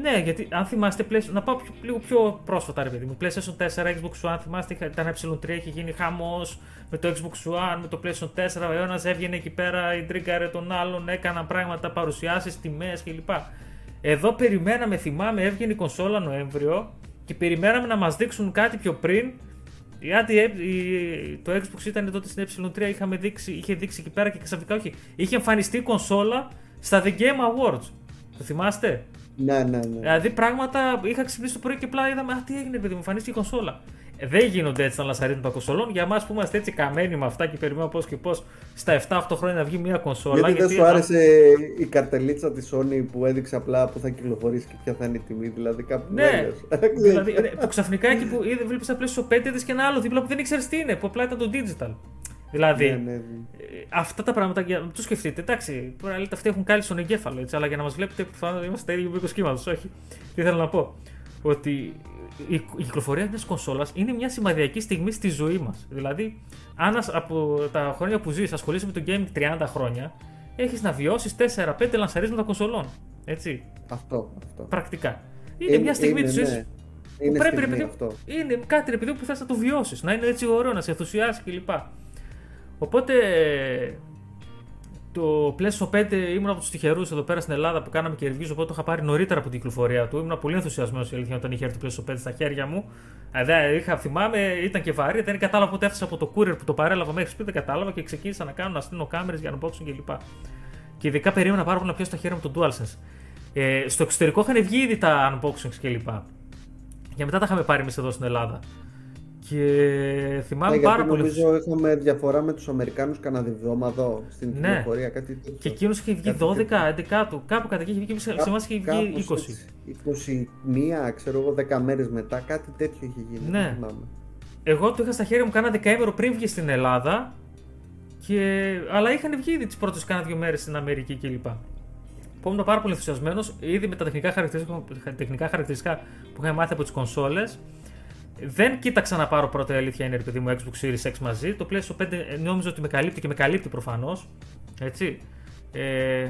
Ναι, γιατί αν θυμάστε, να πάω πιο, λίγο πιο πρόσφατα, ρε παιδί μου. PlayStation 4, Xbox One, θυμάστε, ήταν ε3, είχε γίνει χαμός με το Xbox One, με το PlayStation 4. Ο ένας έβγαινε εκεί πέρα, η τρίγκαρε τον άλλον, έκαναν πράγματα, παρουσιάσεις, τιμές κλπ. Εδώ περιμέναμε, θυμάμαι, έβγαινε η κονσόλα Νοέμβριο και περιμέναμε να μας δείξουν κάτι πιο πριν. Γιατί το Xbox ήταν τότε στην ε3, είχαμε δείξει, είχε δείξει εκεί πέρα και ξαφνικά όχι. Είχε εμφανιστεί η κονσόλα στα The Game Awards. Το θυμάστε; Ναι, ναι, ναι. Δηλαδή πράγματα είχα ξυπνήσει το πρωί και απλά είδαμε Α, τι έγινε, παιδί μου, εμφανίστηκε η κονσόλα. δεν γίνονται έτσι τα λανσαρίσματα κονσολών. Για εμά που είμαστε έτσι καμένοι με αυτά και περιμένουμε πώς και πώς στα 7-8 χρόνια να βγει μια κονσόλα. Γιατί, δεν σου άρεσε η καρτελίτσα της Sony που έδειξε απλά που θα κυκλοφορήσει και ποια θα είναι η τιμή, δηλαδή κάπου Ναι, δηλαδή, ναι, που ξαφνικά εκεί που βλέπεις απλά στο 5 είδες και ένα άλλο δίπλα που δεν ήξερες τι είναι, που απλά ήταν το digital. Δηλαδή, ναι, ναι, ναι. αυτά τα πράγματα για να το σκεφτείτε. Εντάξει, τώρα λέτε αυτοί έχουν κάλυψει τον εγκέφαλο, έτσι, αλλά για να μας βλέπετε προφανώ είμαστε ίδιο μήκο κύματο. Όχι. Τι θέλω να πω. Ότι η κυκλοφορία μιας κονσόλας είναι μια σημαδιακή στιγμή στη ζωή μας. Δηλαδή, αν από τα χρόνια που ζεις ασχολείσαι με το gaming 30 χρόνια, έχεις να βιώσεις 4-5 λανσαρίσματα κονσολών. Έτσι. Αυτό. αυτό. Πρακτικά. Είναι, μια στιγμή της ζωής ναι. Είναι, πρέπει, στιγμή αυτό. είναι κάτι επειδή που θες να το βιώσεις, να είναι έτσι ωραίο, να σε ενθουσιάσει κλπ. Οπότε το PlayStation 5 ήμουν από τους τυχερούς εδώ πέρα στην Ελλάδα που κάναμε και reviews, οπότε το είχα πάρει νωρίτερα από την κυκλοφορία του. Ήμουν πολύ ενθουσιασμένος η αλήθεια όταν είχε έρθει το PlayStation 5 στα χέρια μου. Ε, είχα, θυμάμαι, ήταν και βαρύ, δεν κατάλαβα πότε έφτασα από το courier που το παρέλαβα μέχρι σπίτι, δεν κατάλαβα και ξεκίνησα να κάνω να στείλω κάμερες για unboxing κλπ. Και, και ειδικά περίμενα πάρα πολύ να πιάσω στα χέρια μου το DualSense. Ε, στο εξωτερικό είχαν βγει ήδη τα unboxings κλπ. Και μετά τα είχαμε πάρει εμείς εδώ στην Ελλάδα. Και θυμάμαι ναι, πάρα πολύ. Νομίζω είχαμε διαφορά με τους Αμερικάνους κανένα διβδόμα στην ναι. κυκλοφορία. Κάτι Και εκείνος είχε βγει 12, 11 του. Κάπου κατά εκεί είχε βγει. Σε εμάς είχε βγει 20. 21, ξέρω εγώ, 10 μέρες μετά. Κάτι τέτοιο είχε γίνει. Ναι. Εγώ το είχα στα χέρια μου κάνα δεκαήμερο πριν βγει στην Ελλάδα. Και... Αλλά είχαν βγει ήδη τις πρώτες κάνα δύο μέρες στην Αμερική κλπ. Που ήμουν πάρα πολύ ενθουσιασμένος ήδη με τα τεχνικά χαρακτηριστικά, τεχνικά χαρακτηριστικά που είχα μάθει από τις κονσόλες δεν κοίταξα να πάρω πρώτα η αλήθεια είναι επειδή μου Xbox Series X μαζί. Το PlayStation 5 νόμιζα ότι με καλύπτει και με καλύπτει προφανώς. Έτσι. Ε,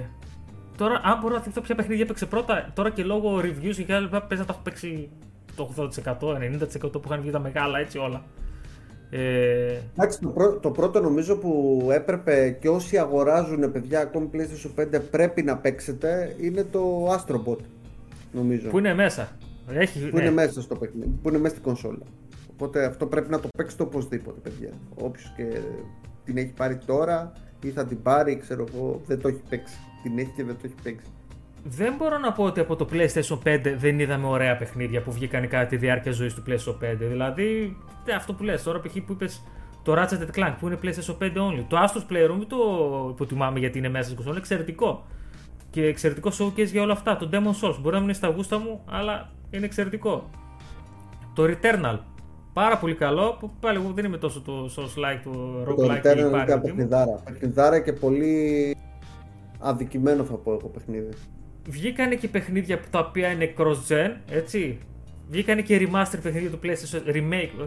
τώρα, αν μπορώ να θυμηθώ ποια παιχνίδια έπαιξε πρώτα, τώρα και λόγω reviews και άλλα, παίζει να τα έχω παίξει το 80%, 90% που είχαν βγει τα μεγάλα έτσι όλα. Ε... Εντάξει, το, το, πρώτο νομίζω που έπρεπε και όσοι αγοράζουν παιδιά ακόμη PlayStation 5 πρέπει να παίξετε είναι το Astrobot. Νομίζω. Που είναι μέσα. Έχει, που ναι. είναι μέσα στο παιχνίδι, που είναι μέσα στην κονσόλα. Οπότε αυτό πρέπει να το παίξετε οπωσδήποτε, παιδιά. Όποιος και την έχει πάρει τώρα ή θα την πάρει, ξέρω εγώ, δεν το έχει παίξει. Την έχει και δεν το έχει παίξει. Δεν μπορώ να πω ότι από το PlayStation 5 δεν είδαμε ωραία παιχνίδια που βγήκαν κατά τη διάρκεια ζωής του PlayStation 5. Δηλαδή, αυτό που λες τώρα, π.χ. που είπες το Ratchet Clank που είναι PlayStation 5 only. Το Astros Playroom το υποτιμάμε γιατί είναι μέσα στην κονσόλα, είναι εξαιρετικό. Και εξαιρετικό showcase για όλα αυτά. Το Demon Souls μπορεί να μην είναι στα γούστα μου, αλλά είναι εξαιρετικό. Το Returnal. Πάρα πολύ καλό. Που πάλι εγώ δεν είμαι τόσο το Souls like, το Rogue like. Το Returnal είναι παιχνιδάρα. Παιχνιδάρα και πολύ αδικημένο θα πω εγώ παιχνίδι. Βγήκανε και παιχνίδια τα οποία είναι cross-gen, έτσι. Βγήκανε και remaster παιχνίδια του PlayStation remake.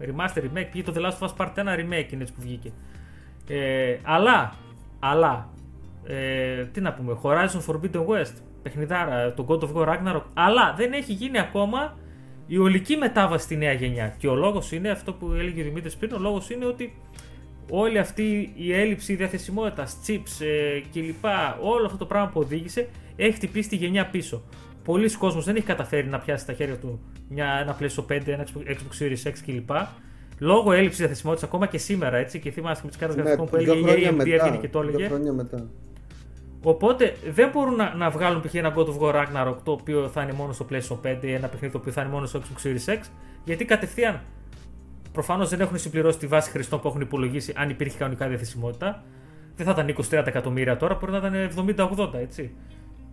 Remaster remake. Πήγε το The Last of Us Part 1 remake είναι έτσι που βγήκε. Ε, αλλά, αλλά, ε, τι να πούμε, Horizon Forbidden West παιχνιδάρα, το God of War Ragnarok, αλλά δεν έχει γίνει ακόμα η ολική μετάβαση στη νέα γενιά. Και ο λόγος είναι αυτό που έλεγε ο Δημήτρης πριν, ο λόγος είναι ότι όλη αυτή η έλλειψη διαθεσιμότητας, chips ε, κλπ., όλο αυτό το πράγμα που οδήγησε έχει χτυπήσει τη γενιά πίσω. Πολλοί κόσμοι δεν έχει καταφέρει να πιάσει στα χέρια του μια, ένα PlayStation 5, ένα Xbox Series X κλπ. Λόγω έλλειψης διαθεσιμότητας ακόμα και σήμερα έτσι. Και θυμάστε με τις κάρτες ναι, γραφικών που έλεγε η AMD έβγαινε και το έλεγε. χρόνια μετά. Οπότε δεν μπορούν να, να βγάλουν π.χ. ένα God of War Ragnarok το οποίο θα είναι μόνο στο PlayStation 5 ή ένα παιχνίδι το οποίο θα είναι μόνο στο Xbox Series X. Γιατί κατευθείαν προφανώς δεν έχουν συμπληρώσει τη βάση χρηστών που έχουν υπολογίσει αν υπήρχε κανονικά διαθεσιμότητα. Δεν θα ήταν 20-30 εκατομμύρια τώρα, μπορεί να ήταν 70-80 έτσι.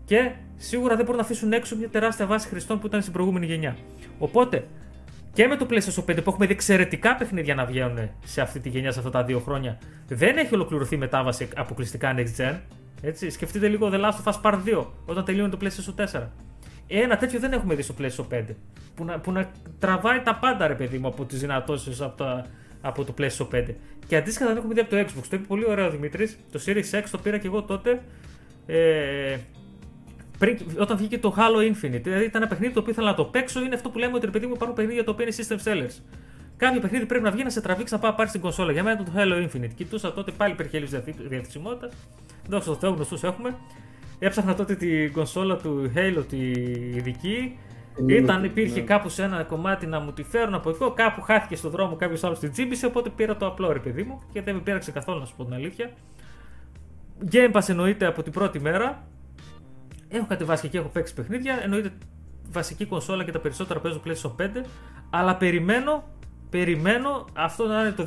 Και σίγουρα δεν μπορούν να αφήσουν έξω μια τεράστια βάση χρηστών που ήταν στην προηγούμενη γενιά. Οπότε και με το PlayStation 5 που έχουμε δει εξαιρετικά παιχνίδια να βγαίνουν σε αυτή τη γενιά σε αυτά τα δύο χρόνια, δεν έχει ολοκληρωθεί η μετάβαση αποκλειστικά next gen. Έτσι, σκεφτείτε λίγο The Last of Us Part 2 όταν τελείωνε το PlayStation 4. Ένα τέτοιο δεν έχουμε δει στο PlayStation 5. Που να, που να τραβάει τα πάντα, ρε παιδί μου, από τις δυνατότητε από, από το PlayStation 5. Και αντίστοιχα δεν έχουμε δει από το Xbox. Το είπε πολύ ωραίο ο Δημήτρης. Το Series X το πήρα και εγώ τότε. Ε, πριν, όταν βγήκε το Halo Infinite. Δηλαδή ήταν ένα παιχνίδι το οποίο ήθελα να το παίξω. Είναι αυτό που λέμε ότι ρε παιδί μου υπάρχουν παιχνίδια το οποίο είναι system sellers. Κάποιο παιχνίδι πρέπει να βγει να σε τραβήξει να πάει πάρει την κονσόλα. Για μένα το Halo Infinite. Κοιτούσα τότε πάλι υπήρχε έλλειψη διαθεσιμότητα. Δόξα τω Θεώ, γνωστούς έχουμε. Έψαχνα τότε την κονσόλα του Halo τη ειδική. Ήταν, υπήρχε ναι. κάπου σε ένα κομμάτι να μου τη φέρουν από εδώ. Κάπου χάθηκε στο δρόμο κάποιος άλλος την τζίμπησε. Οπότε πήρα το απλό ρε παιδί μου. Και δεν με πήραξε καθόλου να σου πω την αλήθεια. Game Pass εννοείται από την πρώτη μέρα. Έχω κατεβάσει και έχω παίξει παιχνίδια. Εννοείται βασική κονσόλα και τα περισσότερα παίζω PlayStation 5. Αλλά περιμένω περιμένω αυτό να είναι το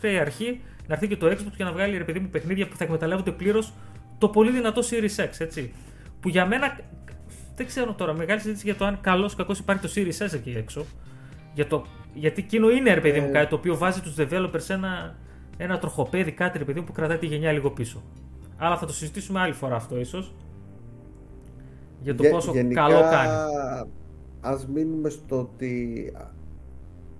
2023 η αρχή, να έρθει και το Xbox και να βγάλει ρε παιδί μου παιχνίδια που θα εκμεταλλεύονται πλήρως το πολύ δυνατό Series X, έτσι. Που για μένα, δεν ξέρω τώρα, μεγάλη συζήτηση για το αν καλός ή κακός υπάρχει το Series S εκεί έξω. Για το, γιατί εκείνο είναι ρε παιδί μου Ε. κάτι το οποίο βάζει τους developers σε ένα, ένα τροχοπέδι, κάτι ρε παιδί μου που κρατάει τη γενιά λίγο πίσω. Αλλά θα το συζητήσουμε άλλη φορά αυτό ίσως. Για το Γε- πόσο γενικά, καλό κάνει. Ας μείνουμε στο ότι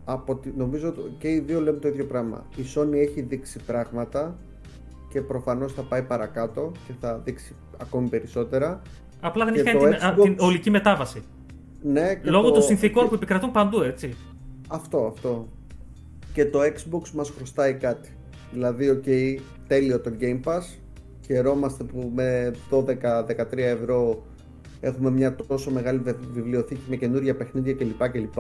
από τη, νομίζω το- και οι δύο λέμε το ίδιο πράγμα. Η Sony έχει δείξει πράγματα και προφανώς θα πάει παρακάτω και θα δείξει ακόμη περισσότερα. Απλά δεν και έχει κάνει το την, α, Xbox- την ολική μετάβαση. Ναι, και Λόγω το- των συνθήκων και- που επικρατούν παντού, έτσι. Αυτό, αυτό. Και το Xbox μας χρωστάει κάτι. Δηλαδή, οκ, τέλειο το Game Pass. Χαιρόμαστε που με 12-13 ευρώ έχουμε μια τόσο μεγάλη βε- βιβλιοθήκη με καινούργια παιχνίδια κλπ. κλπ.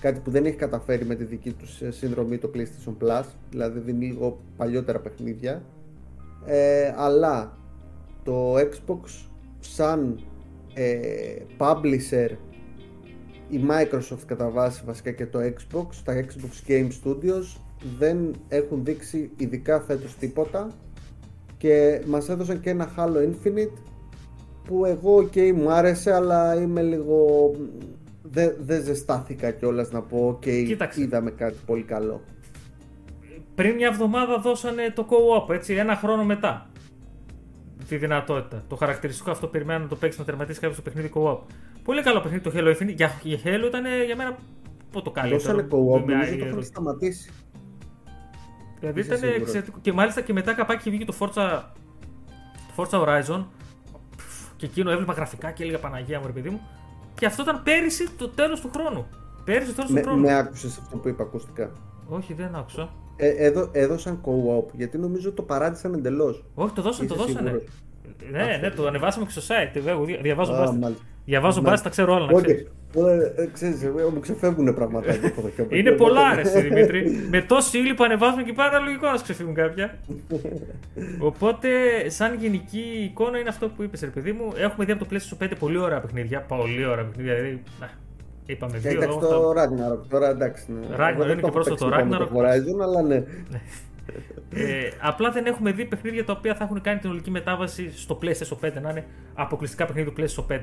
Κάτι που δεν έχει καταφέρει με τη δική τους συνδρομή το PlayStation Plus. Δηλαδή δίνει λίγο παλιότερα παιχνίδια. Ε, αλλά το Xbox σαν ε, publisher η Microsoft κατά βάση βασικά και το Xbox, τα Xbox Game Studios δεν έχουν δείξει ειδικά φέτος τίποτα και μας έδωσαν και ένα Halo Infinite που εγώ ok μου άρεσε αλλά είμαι λίγο δεν δεν ζεστάθηκα κιόλας να πω ok Κοίταξε. είδαμε κάτι πολύ καλό Πριν μια εβδομάδα δώσανε το co-op, έτσι, ένα χρόνο μετά. Τη δυνατότητα. Το χαρακτηριστικό αυτό περιμένω να το παίξεις να τερματίσεις κάποιος το παιχνίδι co-op. Πολύ καλό παιχνίδι το Halo Infinite. Για, για Halo ήταν για μένα πω το καλύτερο. δώσανε co-op Με- νομίζω το ε, έχουν σταματήσει Δηλαδή Είσαι ήταν σίγουρος. εξαιρετικό. Και μάλιστα και μετά καπάκι είχε βγει το Forza, το Forza Horizon. Και εκείνο έβλεπα γραφικά και έλεγα Παναγία μου, ρε παιδί μου. Και αυτό ήταν πέρυσι το τέλος του χρόνου. Πέρυσι το τέλος του με, χρόνου. με άκουσες αυτό που είπα ακουστικά; Όχι, δεν άκουσα. ε, έδω, έδωσαν co-op γιατί νομίζω το παράτησαν εντελώς Όχι, το δώσανε, το Είσαι δώσανε. σίγουρος; Ναι, ναι, το ανεβάσαμε και στο site. Εγώ δια- διαβάζω Α, μπάστα. μάλιστα. Διαβάζω Ναι. μπάστα, τα ξέρω όλα. να ξέρεις. Όχι. Ε, ε, ξέρεις, ε, μου ξεφεύγουν πραγματάκια από το χέρι. Είναι πολλά, ρε, εσύ, Δημήτρη. Με τόση ύλη που ανεβάζουμε και πάρα λογικό να σου ξεφύγουν κάποια. Οπότε, σαν γενική εικόνα είναι αυτό που είπες, ρε παιδί μου. Έχουμε δει από το PlayStation 5 πολύ ωραία παιχνίδια. Πολύ ωραία παιχνίδια. Δηλαδή, να, είπαμε Και δύο. εντάξει εγώ το θα- Ragnarok τώρα εντάξει. Ναι. Ragnarok, Εγώ δεν είναι το και έχω πρόσφατο παίξει το ακόμα Ragnarok. Το Horizon, αλλά ναι. Ε, απλά δεν έχουμε δει παιχνίδια τα οποία θα έχουν κάνει την ολική μετάβαση στο PlayStation 5 να είναι αποκλειστικά παιχνίδια του PlayStation 5.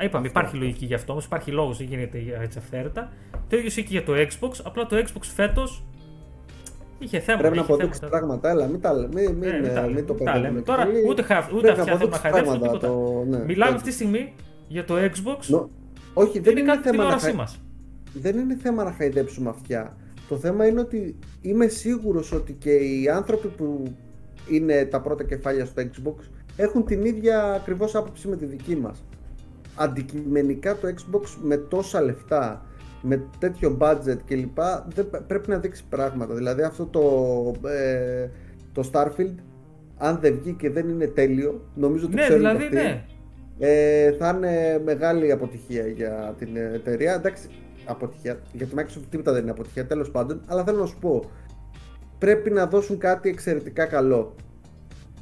Α, Είπαμε, υπάρχει λογική γι' αυτό όμως, υπάρχει λόγος, δεν γίνεται για- έτσι αυθαίρετα. Το ίδιο ισχύει και για το Xbox. Απλά το Xbox φέτος είχε θέματα. Πρέπει να είχε αποδείξει θέματα. πράγματα. Έλα, μην, τα, λέ- μην, μην, Ε, μην τα ε, λέμε, μην το μην τα λέμε. παιδεύουμε. Τώρα πολύ. ούτε, χα, ούτε Πρέπει αυτιά θέλουν να αποδείξεις χαϊδέψουν πράγματα, τίποτα. το- ναι, Μιλάμε ναι. αυτή τη στιγμή για το Xbox. Νο- Όχι, δεν είναι είναι, κάτι θέμα να τηλεόρασή χα... μας. δεν είναι θέμα να χαϊδέψουμε αυτιά. Το θέμα είναι ότι είμαι σίγουρος ότι και οι άνθρωποι που είναι τα πρώτα κεφάλια στο Xbox έχουν την ίδια ακριβώς άποψη με τη δική μας. Αντικειμενικά το Xbox με τόσα λεφτά, με τέτοιο budget κλπ. δεν π- πρέπει να δείξει πράγματα. Δηλαδή αυτό το, ε, το Starfield, αν δεν βγει και δεν είναι τέλειο, νομίζω ότι Ναι, ξέρουν δηλαδή, αυτοί, ναι. ε, θα είναι μεγάλη αποτυχία για την εταιρεία. Εντάξει, αποτυχία. Για τη Microsoft τίποτα δεν είναι αποτυχία, τέλος πάντων. Αλλά θέλω να σου πω, πρέπει να δώσουν κάτι εξαιρετικά καλό.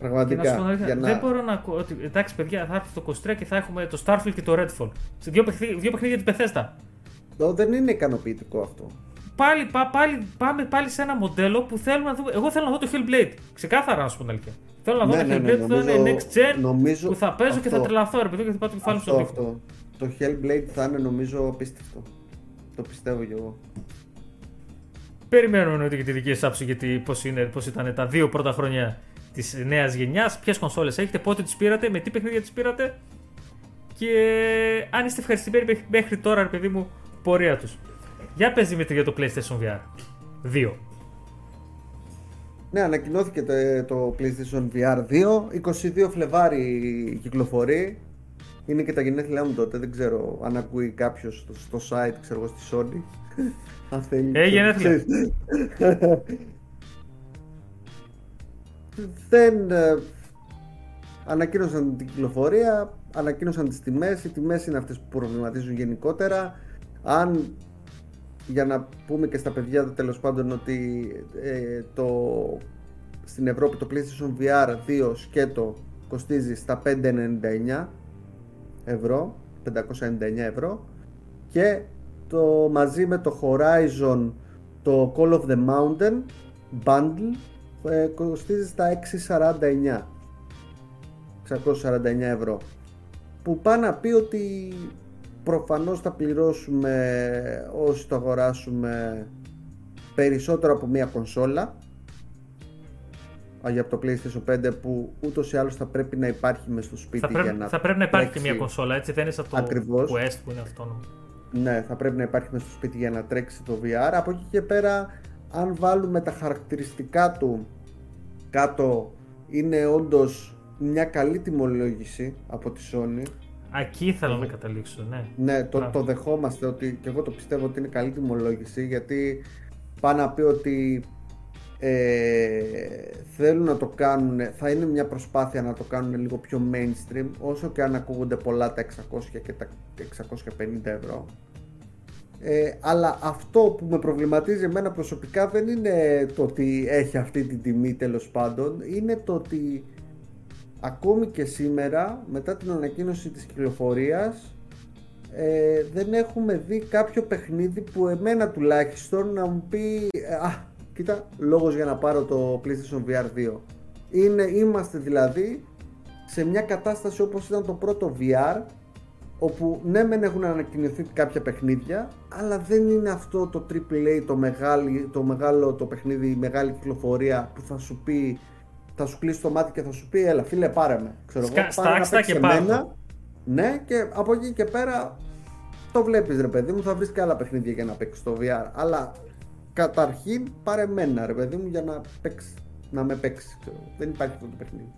Και να Πραγματικά. σου πω την αλήθεια, για να... Δεν μπορώ να ακούω ότι εντάξει, παιδιά, θα έρθει το 23 και θα έχουμε το Starfield και το Redfall. Σε δύο, παιχνίδια, δύο παιχνίδια τη Bethesda. Το, δεν είναι ικανοποιητικό αυτό. Πάλι, πά, πάλι, πάμε πάλι σε ένα μοντέλο που θέλουμε να δούμε. Εγώ θέλω να δω το Hellblade. Ξεκάθαρα να σου πω την αλήθεια. Θέλω να δω Ναι, το ναι, Hellblade ναι, που θα είναι νομίζω- next gen νομίζω που θα παίζω και θα αυτό- τρελαθώ, ρε παιδί, και θα πάω το κεφάλι μου Αυτό, στον τοίχο. αυτό. Το Hellblade θα είναι νομίζω απίστευτο. Το πιστεύω κι εγώ. Περιμένουμε εννοείται και τη δική σας άποψη γιατί πώς πώς ήταν τα δύο πρώτα χρόνια της νέας γενιάς. Ποιες κονσόλες έχετε, πότε τις πήρατε, με τι παιχνίδια τις πήρατε και αν είστε ευχαριστημένοι μέχρι- μέχρι τώρα, ρε παιδί μου, πορεία τους. Για πες Δημήτρη για το PlayStation VR 2. Ναι, ανακοινώθηκε το, το PlayStation VR 2. 22 Φλεβάρι κυκλοφορεί. Είναι και τα γενέθλιά μου τότε. Δεν ξέρω αν ακούει κάποιος στο, στο site, ξέρω εγώ, στη Sony. αν θέλει. Ε, γενέθλια. ξέρεις. Δεν. ε, ανακοίνωσαν την κυκλοφορία, ανακοίνωσαν τις τιμές. Οι τιμές είναι αυτές που προβληματίζουν γενικότερα. Αν για να πούμε και στα παιδιά τέλος πάντων ότι ε, το, στην Ευρώπη το PlayStation VR 2 σκέτο κοστίζει στα 599 ευρώ 599 ευρώ και το μαζί με το Horizon το Call of the Mountain Bundle ε, κοστίζει στα 649 649 ευρώ που πάει να πει ότι προφανώς θα πληρώσουμε όσοι το αγοράσουμε περισσότερο από μία κονσόλα για το PlayStation 5 που ούτως ή άλλως θα πρέπει να υπάρχει μες στο σπίτι θα πρέπει, για να Θα πρέπει να υπάρχει και μία κονσόλα, έτσι δεν είναι σαν το Ακριβώς. Quest που είναι αυτόνομο. Ναι, θα πρέπει να υπάρχει μες στο σπίτι για να τρέξει το VR. Από εκεί και πέρα, αν βάλουμε τα χαρακτηριστικά του κάτω, είναι όντως μια καλή τιμολόγηση από τη Sony. Εκεί θέλω να καταλήξω, ναι. Ναι, το, το δεχόμαστε ότι και εγώ το πιστεύω ότι είναι καλή τιμολόγηση γιατί πάνε να πει ότι ε, θέλουν να το κάνουν, θα είναι μια προσπάθεια να το κάνουν λίγο πιο mainstream όσο και αν ακούγονται πολλά τα 600 και τα 650 ευρώ. Ε, αλλά αυτό που με προβληματίζει εμένα προσωπικά δεν είναι το ότι έχει αυτή την τιμή τέλος πάντων. Είναι το ότι ακόμη και σήμερα μετά την ανακοίνωση της κυκλοφορίας ε, δεν έχουμε δει κάποιο παιχνίδι που εμένα τουλάχιστον να μου πει α, κοίτα, λόγος για να πάρω το PlayStation VR 2 είναι, είμαστε δηλαδή σε μια κατάσταση όπως ήταν το πρώτο VR όπου ναι μεν έχουν ανακοινωθεί κάποια παιχνίδια αλλά δεν είναι αυτό το AAA το, μεγάλη, το μεγάλο το παιχνίδι, η μεγάλη κυκλοφορία που θα σου πει θα σου κλείσει το μάτι και θα σου πει έλα φίλε πάρε με ξέρω Σκα, Στάξτα και πάνω ναι και από εκεί και πέρα το βλέπεις ρε παιδί μου θα βρεις και άλλα παιχνίδια για να παίξεις το VR αλλά καταρχήν πάρε μένα ρε παιδί μου για να, παίξεις, να με παίξεις δεν υπάρχει αυτό το παιχνίδι.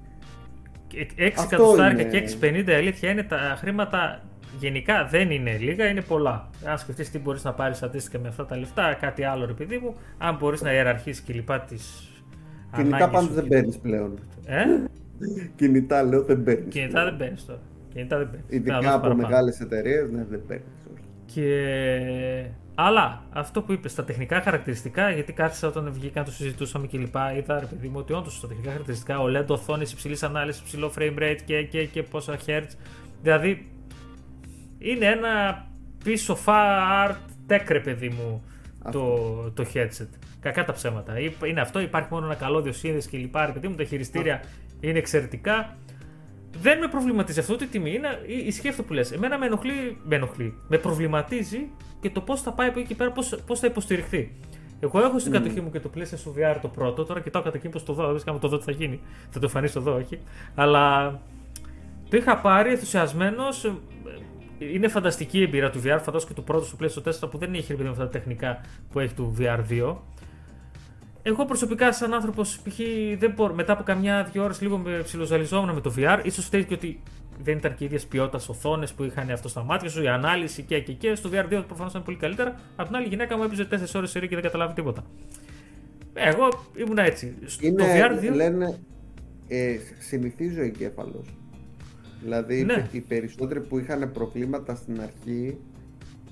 6 εκατοστάρικα και 6,50 αλήθεια είναι τα χρήματα γενικά δεν είναι λίγα, είναι πολλά. Αν σκεφτείς τι μπορείς να πάρεις αντίστοιχα με αυτά τα λεφτά, κάτι άλλο ρε παιδί μου, αν μπορείς να ιεραρχήσεις και λοιπά τις. Κινητά πάντω δεν παίρνει πλέον. Ε; Κινητά λέω δεν παίρνει. Κινητά δεν παίρνει τώρα. Κινητά δεν παίρνει. Ειδικά από μεγάλες εταιρείες, ναι, δεν παίρνει. Και... Αλλά αυτό που είπες, στα τεχνικά χαρακτηριστικά, γιατί κάθισα όταν βγήκαν, το συζητούσαμε και λοιπά, είδα ρε παιδί μου ότι όντως στα τεχνικά χαρακτηριστικά, ο LED οθόνης υψηλής ανάλυσης, υψηλό frame rate και, και, και πόσα hertz. Δηλαδή είναι ένα piece of art tech ρε παιδί μου το, το headset. Κακά τα ψέματα. Είναι αυτό, υπάρχει μόνο ένα καλώδιο σύνδεση και λοιπά. Ρε παιδί μου, τα χειριστήρια είναι εξαιρετικά. Δεν με προβληματίζει αυτό τη τιμή. Είναι, ισχύει αυτό που λες. Εμένα με ενοχλεί, με ενοχλεί. Με προβληματίζει και το πώς θα πάει από εκεί και πέρα, πώς θα υποστηριχθεί. Εγώ έχω στην mm. κατοχή μου και το PlayStation VR το πρώτο. Τώρα κοιτάω κατά εκεί πώς το δω. Δεν κάνω το δω τι θα γίνει. Θα το εμφανίσω εδώ, όχι. Αλλά το είχα πάρει ενθουσιασμένος είναι φανταστική η εμπειρία του VR. Φαντάζομαι και το πρώτο στο PlayStation 4 που δεν έχει με αυτά τα τεχνικά που έχει του VR2. Εγώ προσωπικά, σαν άνθρωπος, π.χ. μετά από καμιά δύο ώρες λίγο με ψιλοζαλιζόμουν με το VR. σω φταίει και ότι δεν ήταν και ίδια ποιότητας οθόνες που είχαν αυτό στα μάτια σου, η ανάλυση και και και. Στο VR2 προφανώς ήταν πολύ καλύτερα. Απ' την άλλη, η γυναίκα μου έπαιζε 4 ώρες σε και δεν καταλάβει τίποτα. Εγώ ήμουν έτσι. Είναι, το VR2. Λένε, ε, συνηθίζει ο εγκέφαλος Δηλαδή ναι. οι περισσότεροι που είχαν προβλήματα στην αρχή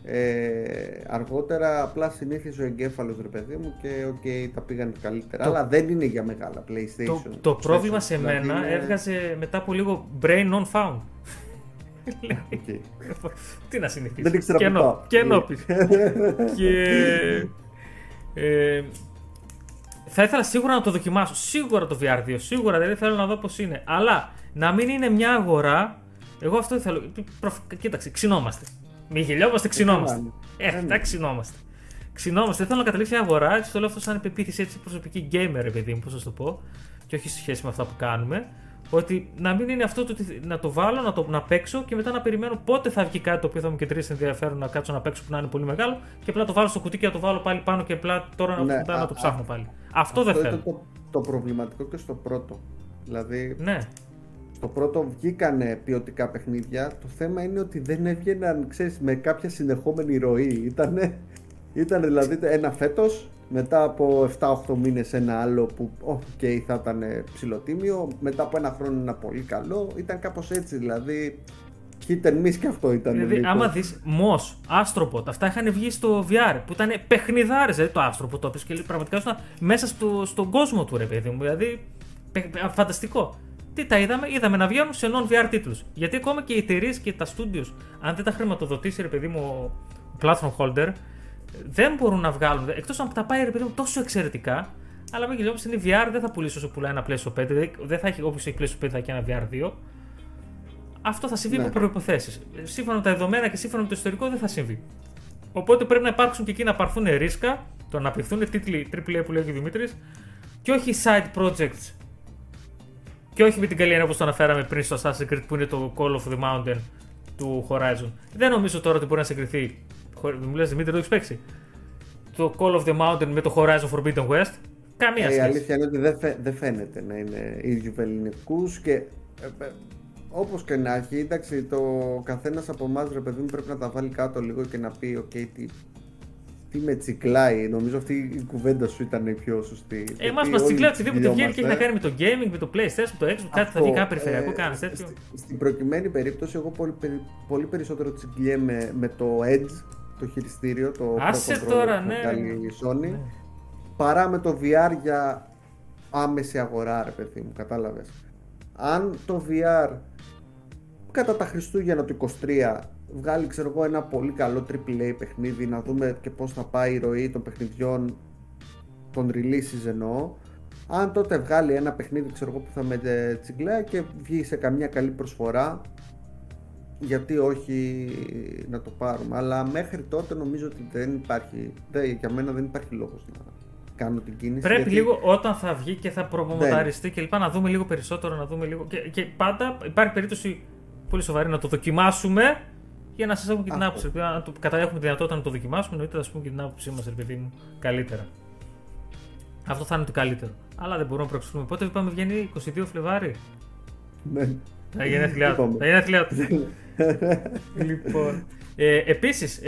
ε, αργότερα απλά συνήθιζε ο εγκέφαλος ρε παιδί μου και okay, τα πήγαν καλύτερα. Το... Αλλά δεν είναι για μεγάλα PlayStation. Το, το πρόβλημα σε δηλαδή μένα είναι... έβγαζε μετά από λίγο brain non found. okay. Τι να συνηθίσεις. Δεν ήξερα και πάω. Και και ε, θα ήθελα σίγουρα να το δοκιμάσω. Σίγουρα το VR2. Σίγουρα δεν θέλω να δω πώς είναι. Αλλά να μην είναι μια αγορά. Εγώ αυτό θέλω. Κοίταξε, ξυνόμαστε. Μη γελιόμαστε, ξυνόμαστε. Ε, εντάξει, ξυνόμαστε. Ξυνόμαστε. Δεν θέλω να καταλήξει μια αγορά. Έτσι το λέω αυτό σαν πεποίθηση έτσι προσωπική gamer, επειδή μου, πώς θα το πω. Και όχι σε σχέση με αυτά που κάνουμε. Ότι να μην είναι αυτό το ότι να το βάλω, να, το, να παίξω και μετά να περιμένω πότε θα βγει κάτι το οποίο θα μου κεντρήσει ενδιαφέρον να κάτσω να παίξω που να είναι πολύ μεγάλο και απλά το βάλω στο κουτί και να το βάλω πάλι πάνω και απλά τώρα ναι, να, το ψάχνω πάλι. Αυτό, αυτό δεν θέλω. Το, το προβληματικό και στο πρώτο. Δηλαδή, ναι. Στο πρώτο βγήκανε ποιοτικά παιχνίδια. Το θέμα είναι ότι δεν έβγαιναν, ξέρεις, με κάποια συνεχόμενη ροή. Ήτανε, ήταν δηλαδή ένα φέτος, μετά από 7-8 μήνες ένα άλλο που ok θα ήταν ψηλοτίμιο, μετά από ένα χρόνο ένα πολύ καλό. Ήταν κάπως έτσι δηλαδή. Hit and miss και αυτό ήταν. Δηλαδή, λίγο. άμα δεις Moss, Astropod, αυτά είχαν βγει στο VR που ήταν παιχνιδάρες. Δηλαδή το Astropod το οποίο και πραγματικά ήσουν μέσα στο, στον κόσμο του ρε παιδί μου. Δηλαδή, φανταστικό. Τι τα είδαμε, είδαμε να βγαίνουν σε non-VR τίτλους. Γιατί ακόμα και οι εταιρείες και τα studios, αν δεν τα χρηματοδοτήσει, ρε παιδί μου, ο platform holder, δεν μπορούν να βγάλουν. Εκτός αν τα πάει ρε παιδί μου τόσο εξαιρετικά. Αλλά μην γελιόμαστε, είναι VR, δεν θα πουλήσει όσο πουλάει ένα PlayStation 5. Δεν θα έχει, όποιος έχει PlayStation 5 θα έχει ένα VR 2. Αυτό θα συμβεί ναι. από προποθέσει. Σύμφωνα με τα δεδομένα και σύμφωνα με το ιστορικό δεν θα συμβεί. Οπότε πρέπει να υπάρξουν και εκεί να πάρθουν ρίσκα, το να απειχθούν τίτλοι AAA που λέει ο Δημήτρης, και όχι side projects. Και όχι με την καλή έννοια όπως το αναφέραμε πριν στο Assassin's Creed που είναι το Call of the Mountain του Horizon. Δεν νομίζω τώρα ότι μπορεί να συγκριθεί. Μου λες Δημήτρη, το έχεις παίξει. Το Call of the Mountain με το Horizon Forbidden West. Καμία σχέση. Η αλήθεια είναι ότι δεν, φαίνεται να είναι ίδιου ελληνικού και ε, ε, Όπως και να έχει, εντάξει, το καθένας από εμάς ρε παιδί μου πρέπει να τα βάλει κάτω λίγο και να πει: OK, τι, τι με τσικλάει. Νομίζω αυτή η κουβέντα σου ήταν η πιο σωστή. Ε, Εμά μα τσικλάει οτιδήποτε βγαίνει και έχει να κάνει με το gaming, με το PlayStation, με το Xbox, κάτι θα βγει κάτι περιφερειακό, ε, κάνει τέτοιο. Στην προκειμένη περίπτωση, εγώ πολύ, πολύ περισσότερο τσικλιέμαι με το Edge, το χειριστήριο, το Άσε τώρα, ναι. Η Sony, ναι. παρά με το VR για άμεση αγορά, ρε παιδί μου, κατάλαβες. Αν το VR κατά τα Χριστούγεννα του 23 βγάλει ξέρω εγώ ένα πολύ καλό AAA παιχνίδι να δούμε και πώς θα πάει η ροή των παιχνιδιών των releases εννοώ. Αν τότε βγάλει ένα παιχνίδι ξέρω εγώ που θα με τσιγκλέα και βγει σε καμιά καλή προσφορά γιατί όχι να το πάρουμε. Αλλά μέχρι τότε νομίζω ότι δεν υπάρχει δεν, για μένα δεν υπάρχει λόγος να κάνω την κίνηση πρέπει γιατί... λίγο όταν θα βγει και θα προμοταριστεί και λοιπά να δούμε λίγο περισσότερο να δούμε λίγο και, και πάντα υπάρχει περίπτωση πολύ σοβαρή να το δοκιμάσουμε για να σας έχουμε και την άποψη. Αν το, κατά έχουμε τη δυνατότητα να το δοκιμάσουμε, εννοείται θα πούμε και την άποψή μας, παιδί μου, καλύτερα. Αυτό θα είναι το καλύτερο. Αλλά δεν μπορούμε να προεξηγούμε. Πότε είπαμε βγαίνει 22 Φλεβάρι. Ναι. Τα γενέθλιά του. Τα γενέθλιά του. λοιπόν. Ε, Επίσης,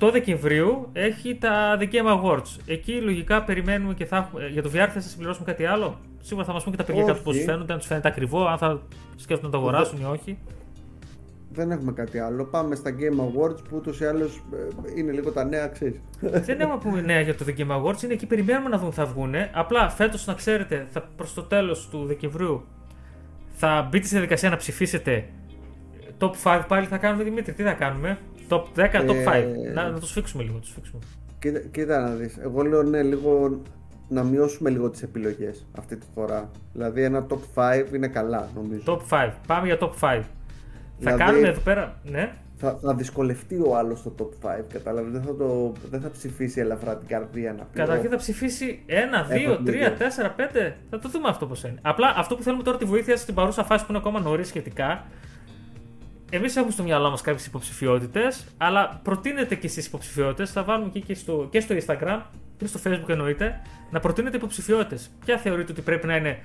8 ε, Δεκεμβρίου έχει τα The Game Awards. Εκεί λογικά περιμένουμε και θα έχουμε. Για το VR θα σας συμπληρώσουμε κάτι άλλο. Σίγουρα θα μας πούν και τα παιδιά του πώς φαίνονται, αν τους φαίνεται ακριβό, αν θα σκέφτονται να το αγοράσουν ή όχι δεν έχουμε κάτι άλλο. Πάμε στα Game Awards που ούτως ή άλλως ε, είναι λίγο τα νέα αξίζει. δεν έχουμε πούμε νέα για το The Game Awards, είναι εκεί περιμένουμε να δούμε θα βγουν. Απλά φέτος να ξέρετε, προς το τέλος του Δεκεμβρίου θα μπείτε στη διαδικασία να ψηφίσετε top 5 πάλι θα κάνουμε Δημήτρη. Τι θα κάνουμε, top 10, top 5. Ε, να, να το σφίξουμε λίγο. Το σφίξουμε. Κοίτα, κοίτα να δεις. Εγώ λέω ναι, λίγο να μειώσουμε λίγο τις επιλογές αυτή τη φορά. Δηλαδή ένα top 5 είναι καλά νομίζω. Top 5. Πάμε για top 5. Θα δηλαδή, κάνουμε εδώ πέρα. Ναι. Θα, θα δυσκολευτεί ο άλλος στο top 5. Κατάλαβες. Δεν, θα το, δεν θα ψηφίσει ελαφρά την καρδία να πει. Καταρχήν θα ψηφίσει 1, 2, 3, 4, 5. Θα το δούμε αυτό πώς είναι. Απλά αυτό που θέλουμε τώρα τη βοήθεια στην παρούσα φάση που είναι ακόμα νωρίς σχετικά. Εμείς έχουμε στο μυαλό μας κάποιες υποψηφιότητες, αλλά προτείνετε και στι υποψηφιότητες. Θα βάλουμε και, και, στο, και στο Instagram και στο Facebook εννοείται να προτείνετε υποψηφιότητες. Ποια θεωρείτε ότι πρέπει να είναι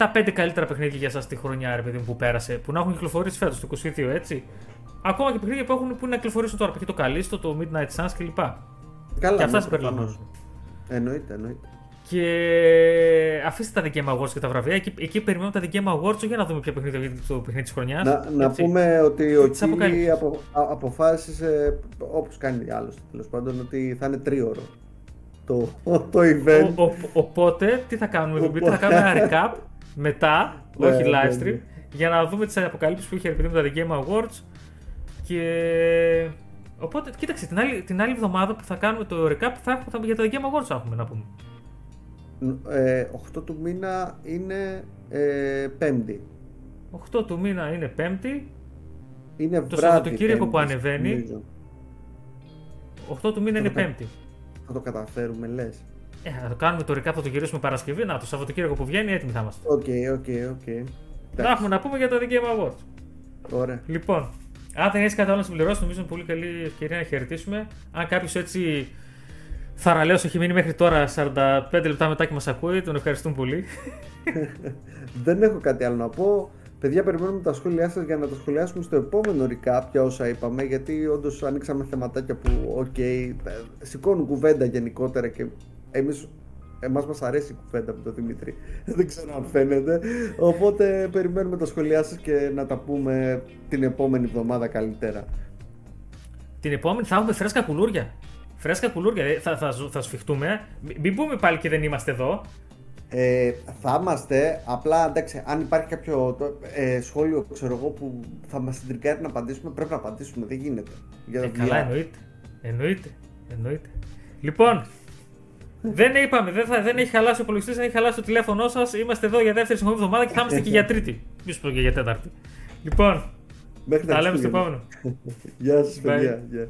τα 5 καλύτερα παιχνίδια για εσάς τη χρονιά, ρε παιδί μου, που πέρασε, που να έχουν κυκλοφορήσει φέτος το 22, έτσι. Ακόμα και παιχνίδια που έχουν που να κυκλοφορήσουν τώρα, π.χ. το Καλίστο, το Midnight Suns κλπ. Καλά, και αυτά συμπεριλαμβάνουν. Εννοείται, εννοείται. Και αφήστε τα The Game Awards και τα βραβεία. Εκεί, εκεί περιμένουμε τα The Game Awards για να δούμε ποια παιχνίδια βγαίνει το παιχνίδι της χρονιάς. Να, να πούμε ότι ο Κίλι απο, αποφάσισε, όπως κάνει άλλος τέλος πάντων, ότι θα είναι τρίωρο το, το event. Ο, ο, οπότε, τι θα κάνουμε, οπότε... θα κάνουμε ένα recap; Μετά, ναι, όχι ναι, live stream, ναι. για να δούμε τις αποκαλύψεις που είχε επειδή με τα The Game Awards. Και. Οπότε, κοίταξε, την άλλη, την άλλη εβδομάδα που θα κάνουμε το recap θα έχουμε, για τα The Game Awards θα έχουμε να πούμε. Ε, 8 του μήνα είναι ε, Πέμπτη. 8 του μήνα είναι Πέμπτη. Είναι το Σαββατοκύριακο που ανεβαίνει. 8 του μήνα είναι Πέμπτη. Θα το καταφέρουμε, λες. Ε, θα το κάνουμε το recap, θα το γυρίσουμε Παρασκευή. Να, το Σαββατοκύριακο που βγαίνει, έτοιμοι θα είμαστε. OK, OK, OK. Να έχουμε να πούμε για το The Game Awards. Ωραία. Λοιπόν, αν δεν έχεις κάτι άλλο να συμπληρώσεις, νομίζω είναι πολύ καλή ευκαιρία να χαιρετήσουμε. Αν κάποιος έτσι θαρραλέος έχει μείνει μέχρι τώρα 45 λεπτά μετά και μας ακούει, τον ευχαριστούμε πολύ. δεν έχω κάτι άλλο να πω. Παιδιά, περιμένουμε τα σχόλιά σας για να τα σχολιάσουμε στο επόμενο recap για όσα είπαμε. Γιατί όντως ανοίξαμε θεματάκια που, OK, okay, σηκώνουν κουβέντα γενικότερα και εμείς Εμάς μας αρέσει η κουβέντα με τον Δημήτρη. Δεν ξέρω αν φαίνεται. Οπότε περιμένουμε τα σχόλιά σας και να τα πούμε την επόμενη εβδομάδα καλύτερα. Την επόμενη θα έχουμε φρέσκα κουλούρια. Φρέσκα κουλούρια. Ε, θα, θα, θα σφιχτούμε. Μην πούμε πάλι και δεν είμαστε εδώ. Ε, θα είμαστε, απλά εντάξει, αν υπάρχει κάποιο ε, σχόλιο ξέρω εγώ, που θα μας συντριγκάρει να απαντήσουμε, πρέπει να απαντήσουμε. Δεν γίνεται. Για ε, καλά, εννοείται. Εννοείται. Εννοείται. Λοιπόν, δεν είπαμε, δεν, θα, δεν έχει χαλάσει ο υπολογιστής, δεν έχει χαλάσει το τηλέφωνό σας. Είμαστε εδώ για δεύτερη συνεχόμενη εβδομάδα και θα είμαστε και για τρίτη. Μη σου πω και για τέταρτη. Λοιπόν, Μέχρι τα λέμε στο Χριστούγεννα. επόμενο. Γεια σας Bye. παιδιά. Γεια.